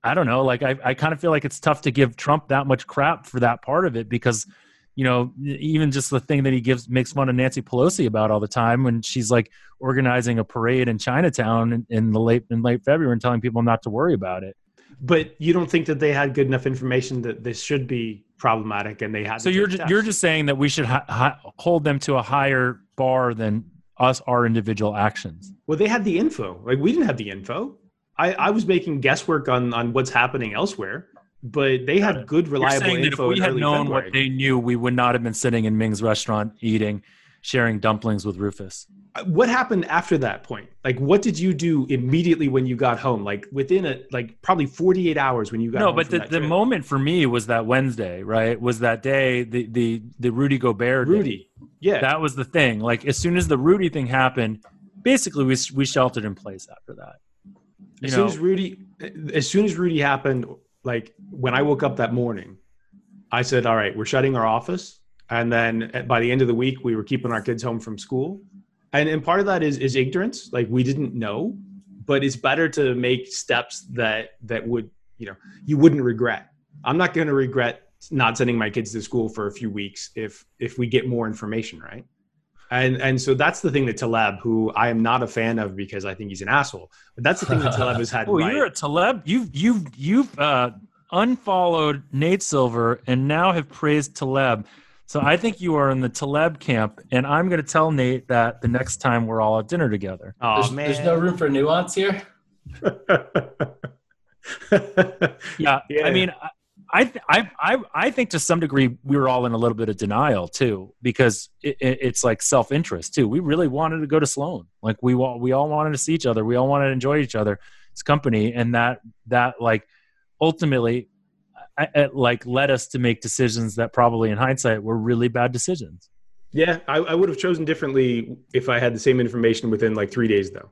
i don't know like i, I kind of feel like it's tough to give trump that much crap for that part of it because you know even just the thing that he gives makes fun of nancy pelosi about all the time when she's like organizing a parade in chinatown in, in the late in late february and telling people not to worry about it. But you don't think that they had good enough information that this should be problematic and they had so you're just, you're just saying that we should ha- ha- hold them to a higher bar than us our individual actions Well, they had the info. Like we didn't have the info. I, I was making guesswork on on what's happening elsewhere, but they had good, You're reliable saying that if we in had known February. what they knew, we would not have been sitting in Ming's restaurant eating, sharing dumplings with Rufus. What happened after that point? Like, what did you do immediately when you got home? Like within a like probably forty eight hours when you got home. No, but the, the moment for me was that Wednesday, right? Was that day the the the Rudy Gobert day. Rudy, yeah, That was the thing. Like as soon as the Rudy thing happened, basically we we sheltered in place after that. You as know, soon as Rudy, as soon as Rudy happened, like when I woke up that morning, I said, "All right, we're shutting our office." And then eh, by the end of the week, we were keeping our kids home from school, and and part of that is is ignorance. Like we didn't know, but it's better to make steps that that would you know you wouldn't regret. I'm not going to regret not sending my kids to school for a few weeks if if we get more information, right? And and so that's the thing that Taleb, who I am not a fan of because I think he's an asshole, but that's the thing that Taleb has had. [laughs] oh, right. you're a Taleb. You've you've you've uh, unfollowed Nate Silver and now have praised Taleb. So I think you are in the Taleb camp, and I'm going to tell Nate that the next time we're all at dinner together. Oh There's, man, there's no room for nuance here. Yeah, [laughs] Yeah. I mean, I- I, I, I, I think to some degree we were all in a little bit of denial too, because it, it, it's like self interest too. We really wanted to go to Sloan, like we wa- we all wanted to see each other, we all wanted to enjoy each other's company, and that that like ultimately, I, I, like led us to make decisions that probably in hindsight were really bad decisions. Yeah, I, I would have chosen differently if I had the same information within like three days, though.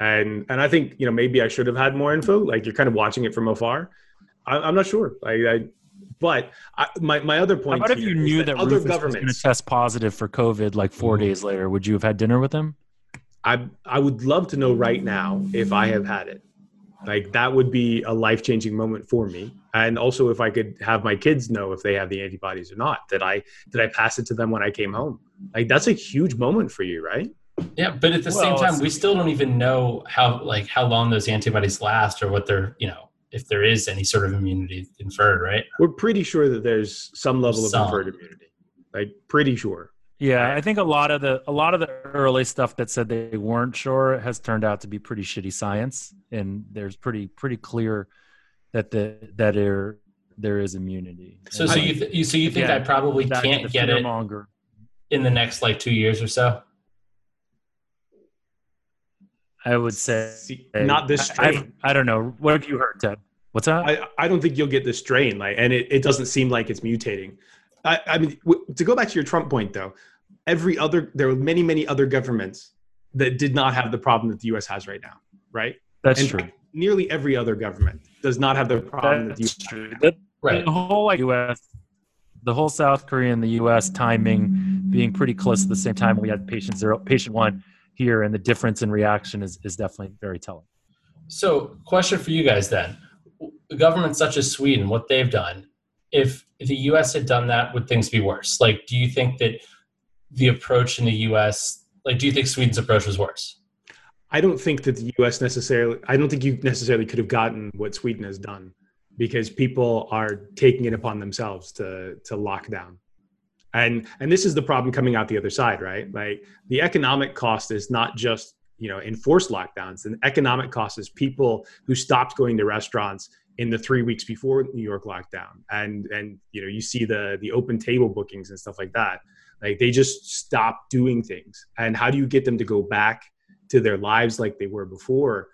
And and I think you know maybe I should have had more info. Like you're kind of watching it from afar. I, I'm not sure. I, I but I, my my other point. What if you knew that, other Rufus was going to test positive for COVID like 4 Mhm. days later? Would you have had dinner with him? I I would love to know right now if I have had it. Like that would be a life changing moment for me. And also if I could have my kids know if they have the antibodies or not. Did I did I pass it to them when I came home? Like that's a huge moment for you, right? Yeah, but at the well, same time, we still don't even know how like how long those antibodies last or what they're you know if there is any sort of immunity inferred, right? We're pretty sure that there's some level some. of inferred immunity. Like pretty sure. Yeah, I think a lot of the a lot of the early stuff that said they weren't sure has turned out to be pretty shitty science, and there's pretty pretty clear that the that there there is immunity. So, so you, th- you so you think yeah, I probably can't get it longer in the next like two years or so? I would say See, not this strain. I, I, don't know. What have you heard, Ted? What's that? I, I don't think you'll get this strain, like, and it, it doesn't seem like it's mutating. I, I mean, w- to go back to your Trump point, though, every other there were many, many other governments that did not have the problem that the U.S. has right now, right? That's and true. Nearly every other government does not have the problem That's that the U.S. True. right. The whole like, U.S. The whole South Korea and the U.S. timing being pretty close at the same time. We had patient zero, patient one here, and the difference in reaction is is definitely very telling. So, question for you guys then: governments such as Sweden, what they've done, if the U.S. had done that, would things be worse? Like, do you think that the approach in the U.S. like, do you think Sweden's approach was worse? I don't think that the U.S. necessarily. I don't think you necessarily could have gotten what Sweden has done because people are taking it upon themselves to to lock down, and and this is the problem coming out the other side, right? Like the economic cost is not just you know enforced lockdowns. The economic cost is people who stopped going to restaurants in the three weeks before New York lockdown, and and you know you see the the open table bookings and stuff like that. Like they just stop doing things, and how do you get them to go back to their lives like they were before?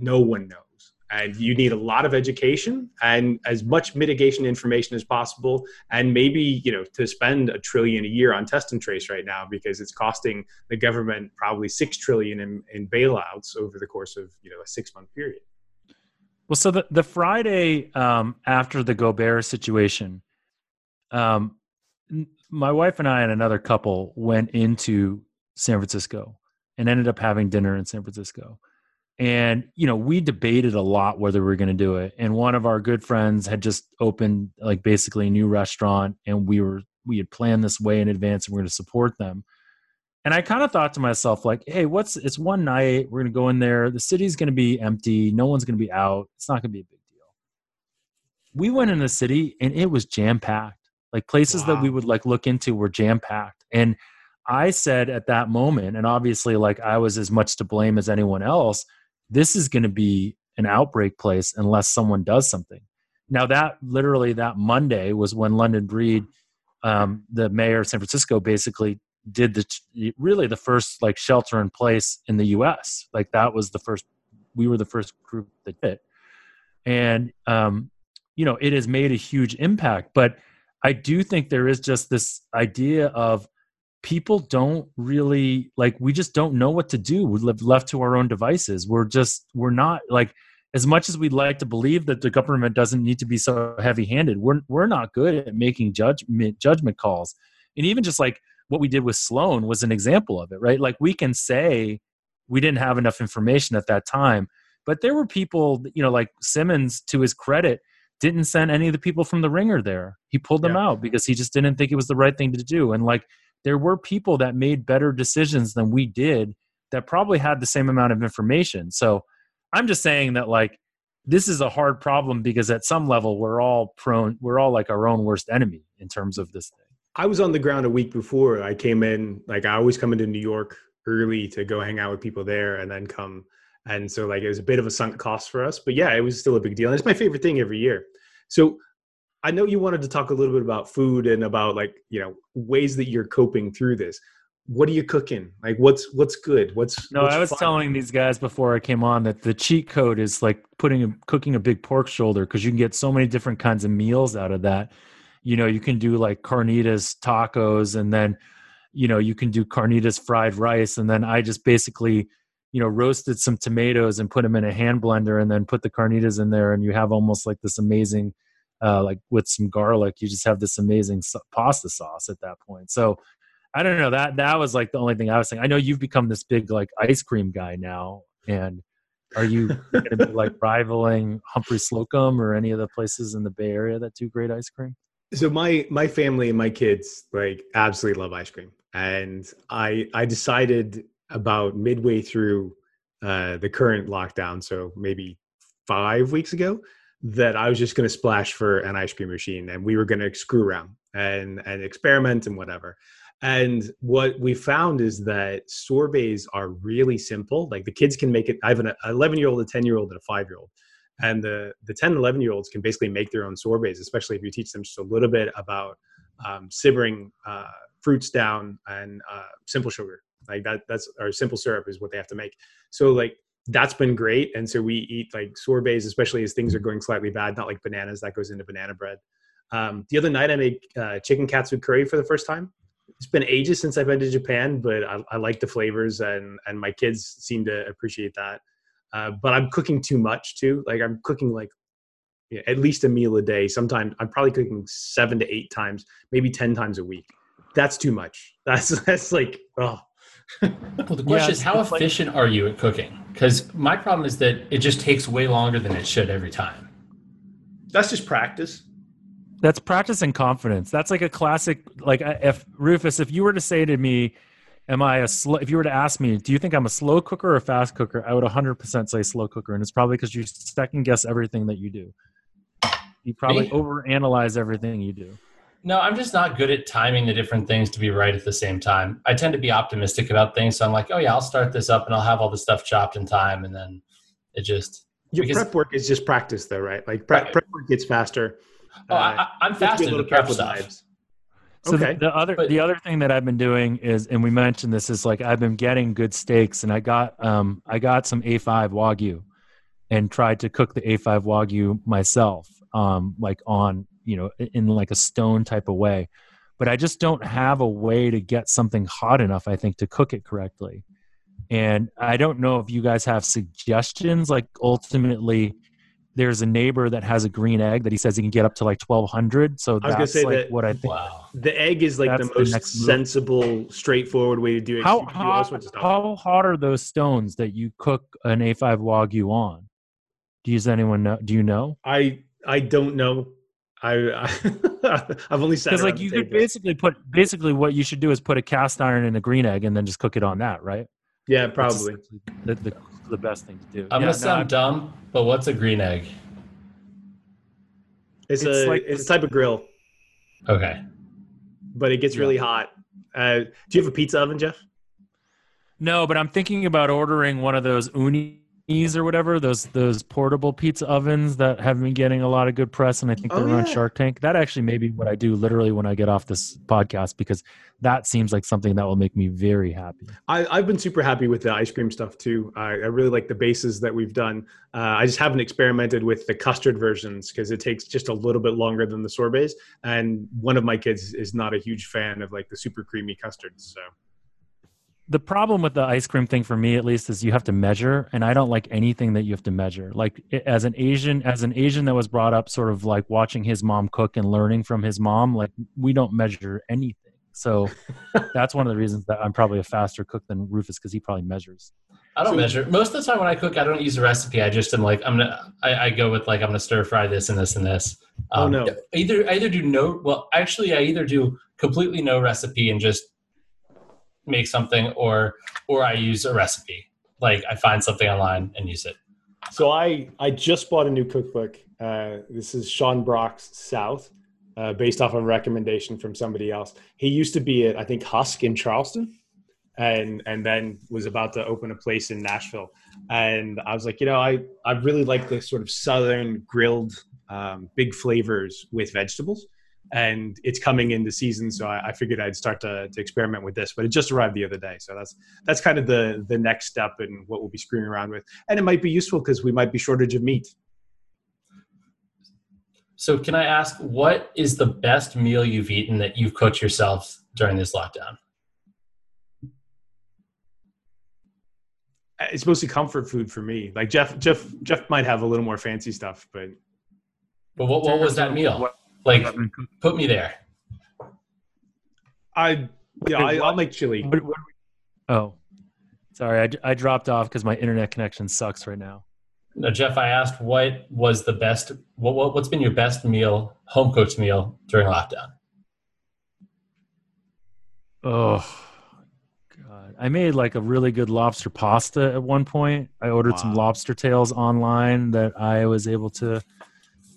No one knows. And you need a lot of education and as much mitigation information as possible. And maybe you know to spend a trillion a year on test and trace right now because it's costing the government probably six trillion in, in bailouts over the course of you know a six month period well, so the, the Friday um, after the Gobert situation, um, my wife and I and another couple went into San Francisco and ended up having dinner in San Francisco. And, you know, we debated a lot whether we were going to do it. And one of our good friends had just opened like basically a new restaurant and we were, we had planned this way in advance and we are going to support them. And I kind of thought to myself, like, hey, what's it's one night. We're gonna go in there. The city's gonna be empty. No one's gonna be out. It's not gonna be a big deal. We went in the city and it was jam packed. Like places wow. that we would like look into were jam packed. And I said at that moment, and obviously, like I was as much to blame as anyone else, this is gonna be an outbreak place unless someone does something. Now that literally that Monday was when London Breed, um, the mayor of San Francisco, basically did the really the first like shelter in place in the U.S. Like that was the first. We were the first group that did, and um, you know it has made a huge impact. But I do think there is just this idea of people don't really like we just don't know what to do we live left to our own devices we're just we're not like as much as we'd like to believe that the government doesn't need to be so heavy handed we're we're not good at making judgment judgment calls and even just like what we did with Sloan was an example of it, right? Like we can say we didn't have enough information at that time, but there were people, you know, like Simmons, to his credit, didn't send any of the people from the ringer there. He pulled them yeah. out because he just didn't think it was the right thing to do. And like there were people that made better decisions than we did that probably had the same amount of information. So I'm just saying that like this is a hard problem because at some level we're all prone we're all like our own worst enemy in terms of this thing. I was on the ground a week before I came in. Like I always come into New York early to go hang out with people there and then come. And so like it was a bit of a sunk cost for us, but yeah, it was still a big deal. And it's my favorite thing every year. So I know you wanted to talk a little bit about food and about like, you know, ways that you're coping through this. What are you cooking? Like what's what's good? What's No, what's I was fun? telling these guys before I came on that the cheat code is like putting a, cooking a big pork shoulder because you can get so many different kinds of meals out of that you know you can do like carnitas tacos and then you know you can do carnitas fried rice and then i just basically you know roasted some tomatoes and put them in a hand blender and then put the carnitas in there and you have almost like this amazing uh, like with some garlic you just have this amazing pasta sauce at that point. So i don't know that that was like the only thing i was saying. I know you've become this big like ice cream guy now and are you going to be like [laughs] rivaling Humphry Slocombe or any of the places in the bay area that do great ice cream so my my family and my kids like absolutely love ice cream and i i decided about midway through uh, the current lockdown, so maybe five weeks ago, that I was just going to splash for an ice cream machine, and we were going to screw around and and experiment and whatever. And what we found is that sorbets are really simple. Like the kids can make it. I have an 11 year old, a 10 year old, and a five year old. And the, the 10 and 11 year olds can basically make their own sorbets, especially if you teach them just a little bit about um, simmering uh, fruits down and uh, simple sugar. Like that, that's, or simple syrup is what they have to make. So like that's been great. And so we eat like sorbets, especially as things are going slightly bad, not like bananas that goes into banana bread. Um, the other night I made uh, chicken katsu curry for the first time it's been ages since I've been to Japan, but I, I, like the flavors and and my kids seem to appreciate that. Uh, but I'm cooking too much too. Like I'm cooking like yeah, at least a meal a day. Sometimes I'm probably cooking seven to eight times, maybe ten times a week. That's too much. [laughs] That's that's like oh. well, the [laughs] question yeah, is, how efficient like, are you at cooking? Because my problem is that it just takes way longer than it should every time. That's just practice. That's practice and confidence. That's like a classic. Like if Rufus, if you were to say to me, "Am I a slow?" If you were to ask me, "Do you think I'm a slow cooker or a fast cooker?" I would 100% say slow cooker, and it's probably because you second guess everything that you do. You probably me? overanalyze everything you do. No, I'm just not good at timing the different things to be right at the same time. I tend to be optimistic about things, so I'm like, "Oh yeah, I'll start this up and I'll have all the stuff chopped in time," and then it just your prep work is just practice, though, right? Like prep, right. prep work gets faster Oh, uh, I, am fast in the prep stuff. So okay. the, the other but, the other thing that I've been doing is, and we mentioned this, is like I've been getting good steaks, and I got um I got some A5 wagyu, and tried to cook the A5 wagyu myself, um like on you know in like a stone type of way, but I just don't have a way to get something hot enough. I think to cook it correctly, and I don't know if you guys have suggestions. Like ultimately, there's a neighbor that has a green egg that he says he can get up to like 1200 so I was gonna say like that, what i think. Wow. the egg is like the most the sensible straightforward way to do it. How, hot, how hot are those stones that you cook an a5 wagyu on? Does anyone know do you know? I i don't know. I, I [laughs] have only said because like you could basically put basically what you should do is put a cast iron in a green egg and then just cook it on that, right? Yeah, probably. The, the, the best thing to do. I'm yeah, gonna sound no, dumb, but what's a green egg? It's, it's a like it's a type of grill. Okay. But it gets really hot. Uh, do you have a pizza oven, Jeff? No, but I'm thinking about ordering one of those Ooni or whatever those those portable pizza ovens that have been getting a lot of good press and i think they're oh, yeah. on shark tank. That actually may be what i do literally when i get off this podcast because that seems like something that will make me very happy. I, have been super happy with the ice cream stuff too. I, I really like the bases that we've done. Uh, i just haven't experimented with the custard versions because it takes just a little bit longer than the sorbets and one of my kids is not a huge fan of like the super creamy custards so the problem with the ice cream thing for me at least is you have to measure and i don't like anything that you have to measure. Like as an asian as an asian that was brought up sort of like watching his mom cook and learning from his mom like we don't measure anything. So [laughs] that's one of the reasons that i'm probably a faster cook than rufus because he probably measures. I don't so, measure. Most of the time when i cook i don't use a recipe. I just am like i'm gonna i, I go with like i'm gonna stir fry this and this and this. Oh, um, oh no either I either do no well actually i either do completely no recipe and just make something or or I use a recipe. Like I find something online and use it. So I I just bought a new cookbook. Uh, this is Sean Brock's South, uh, based off of a recommendation from somebody else. He used to be at I think Husk in Charleston, and and then was about to open a place in Nashville. And I was like, you know, I I really like the sort of southern grilled um, big flavors with vegetables and it's coming into season so I, I, figured i'd start to, to experiment with this but it just arrived the other day. So that's that's kind of the the next step and what we'll be screwing around with. And it might be useful because we might be shortage of meat. So can i ask what is the best meal you've eaten that you've cooked yourself during this lockdown? Uh, it's mostly comfort food for me. Like jeff jeff jeff might have a little more fancy stuff but but what, what was that meal like, put me there. I yeah, I, will make chili. What, what, oh, sorry, I, I dropped off because my internet connection sucks right now. Now, Jeff, I asked what was the best. What, what what's been your best meal, home cooked meal during lockdown? Oh, God, I made like a really good lobster pasta at one point. I ordered some lobster tails online that I was able to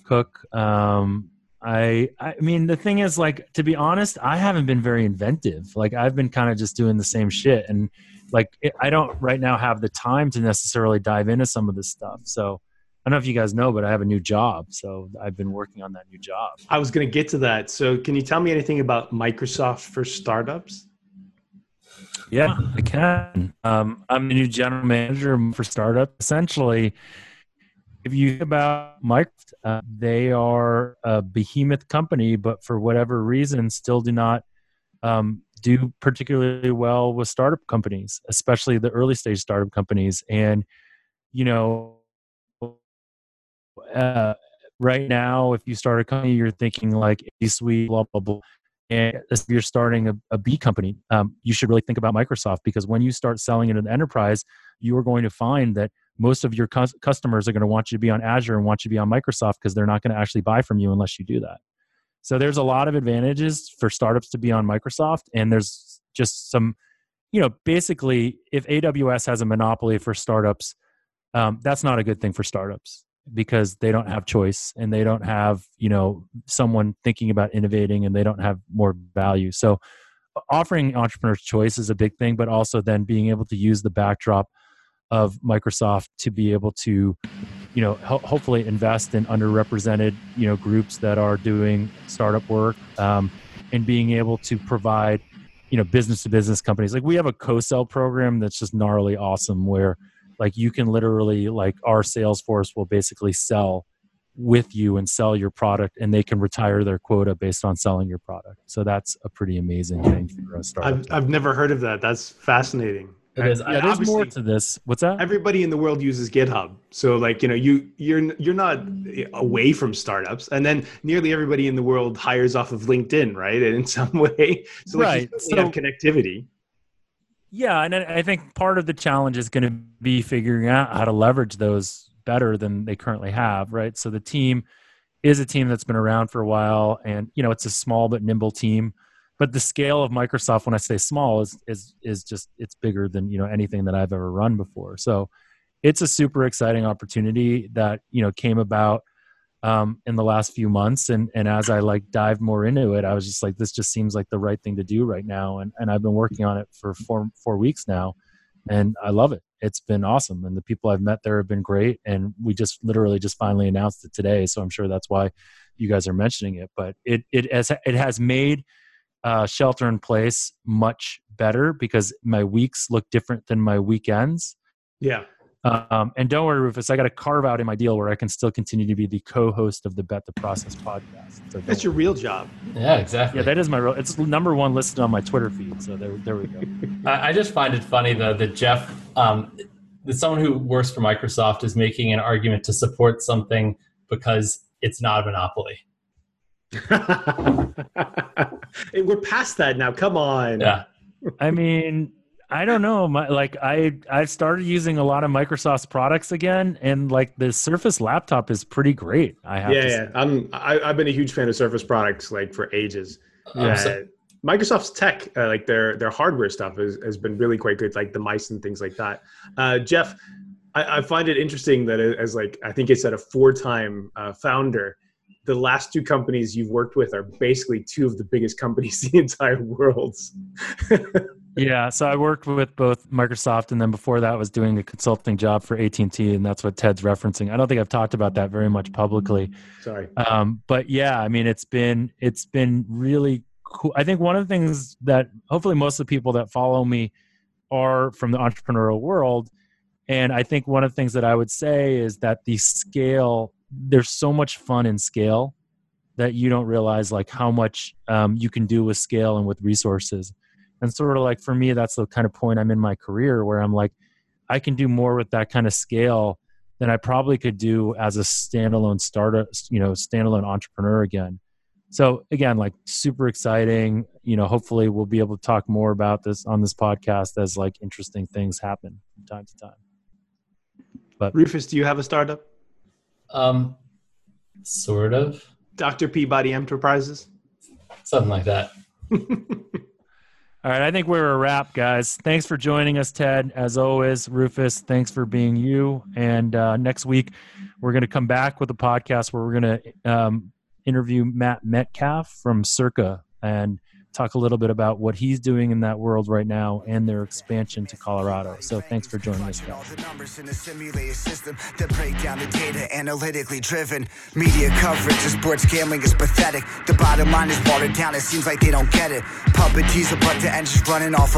cook. Um, I I mean the thing is like to be honest, I haven't been very inventive. Like I've been kind of just doing the same shit and like it, I don't right now have the time to necessarily dive into some of this stuff. So I don't know if you guys know, but I have a new job. So I've been working on that new job. I was going to get to that. So, can you tell me anything about Microsoft for startups? Yeah, I can. Um, I'm the new general manager for startup. Essentially, if you think about Microsoft, uh, they are a behemoth company, but for whatever reason, still do not um, do particularly well with startup companies, especially the early stage startup companies. And you know, uh, right now, if you start a company, you're thinking like A suite, blah blah blah and if you're starting a, a B company, um, you should really think about Microsoft because when you start selling into the enterprise, you are going to find that most of your cus- customers are going to want you to be on Azure and want you to be on Microsoft because they're not going to actually buy from you unless you do that. So there's a lot of advantages for startups to be on Microsoft, and there's just some, you know, basically, if AWS has a monopoly for startups, um, that's not a good thing for startups because they don't have choice and they don't have you know someone thinking about innovating and they don't have more value so offering entrepreneurs choice is a big thing but also then being able to use the backdrop of microsoft to be able to you know ho- hopefully invest in underrepresented you know groups that are doing startup work um, and being able to provide you know business to business companies like we have a co-sell program that's just gnarly awesome where like you can literally like our sales force will basically sell with you and sell your product and they can retire their quota based on selling your product so that's a pretty amazing thing for a startup I've, I've never heard of that. That's fascinating. It is. I- yeah there's more to this what's that Everybody in the world uses GitHub, so like you know, you you're you're not away from startups, and then nearly everybody in the world hires off of LinkedIn, right? In [laughs] some way, so like Right, you certainly have connectivity. Yeah, and I think part of the challenge is going to be figuring out how to leverage those better than they currently have, right? So the team is a team that's been around for a while, and you know it's a small but nimble team. But the scale of Microsoft, when I say small, is is is just it's bigger than you know anything that I've ever run before. So it's a super exciting opportunity that you know came about um, in the last few months. And and as i like dived more into it i was just like this just seems like the right thing to do right now. And and i've been working on it for four four weeks now and i love it. It's been awesome. And the people i've met there have been great. And we just literally just finally announced it today. So i'm sure that's why you guys are mentioning it. But it it has it has made uh, shelter in place much better because my weeks look different than my weekends Yeah, um, and don't worry, Rufus, I got a carve out in my deal where I can still continue to be the co-host of the Bet the Process podcast. So that's your worry. real job. Yeah, exactly. yeah, that is my real. It's number one listed on my Twitter feed. So there, there we go. [laughs] I, I just find it funny though that Jeff, um, that someone who works for Microsoft is making an argument to support something because it's not a monopoly. [laughs] Hey, We're past that now. Come on. Yeah. I mean, I don't know. My, like I, I've started using a lot of Microsoft's products again, and like the Surface laptop is pretty great. I have yeah, to yeah. say. I'm I, I've been a huge fan of Surface products like for ages. Um, Uh, so- Microsoft's tech, uh, like their their hardware stuff, has, has been really quite good, like the mice and things like that. Uh, Jeff, I, I find it interesting that as like I think it's at a four time uh, founder, the last two companies you've worked with are basically two of the biggest companies [laughs] in the entire world. Yeah, so I worked with both Microsoft, and then before that was doing a consulting job for AT and T, and that's what Ted's referencing. I don't think I've talked about that very much publicly. Sorry. um, but yeah i mean it's been it's been really cool i think one of the things that hopefully most of the people that follow me are from the entrepreneurial world and i think one of the things that i would say is that the scale there's so much fun in scale that you don't realize like how much um, you can do with scale and with resources and sort of like for me that's the kind of point i'm in my career where i'm like i can do more with that kind of scale than I probably could do as a standalone startup, you know, standalone entrepreneur again. So again, like super exciting. You know, hopefully we'll be able to talk more about this on this podcast as like interesting things happen from time to time. But Rufus, do you have a startup? Um, sort of Dr. Peabody Enterprises? something like that. [laughs] All right, I think we're a wrap, guys. Thanks for joining us, Ted. As always, Rufus, thanks for being you. And uh, next week, we're going to come back with a podcast where we're going to um, interview Matt Metcalf from Circa and talk a little bit about what he's doing in that world right now and their expansion to Colorado. So thanks for joining us. All the numbers in the simulated system that break down the data analytically driven. Media coverage of sports gambling is pathetic. The bottom line is watered down. It seems like they don't get it. Running off.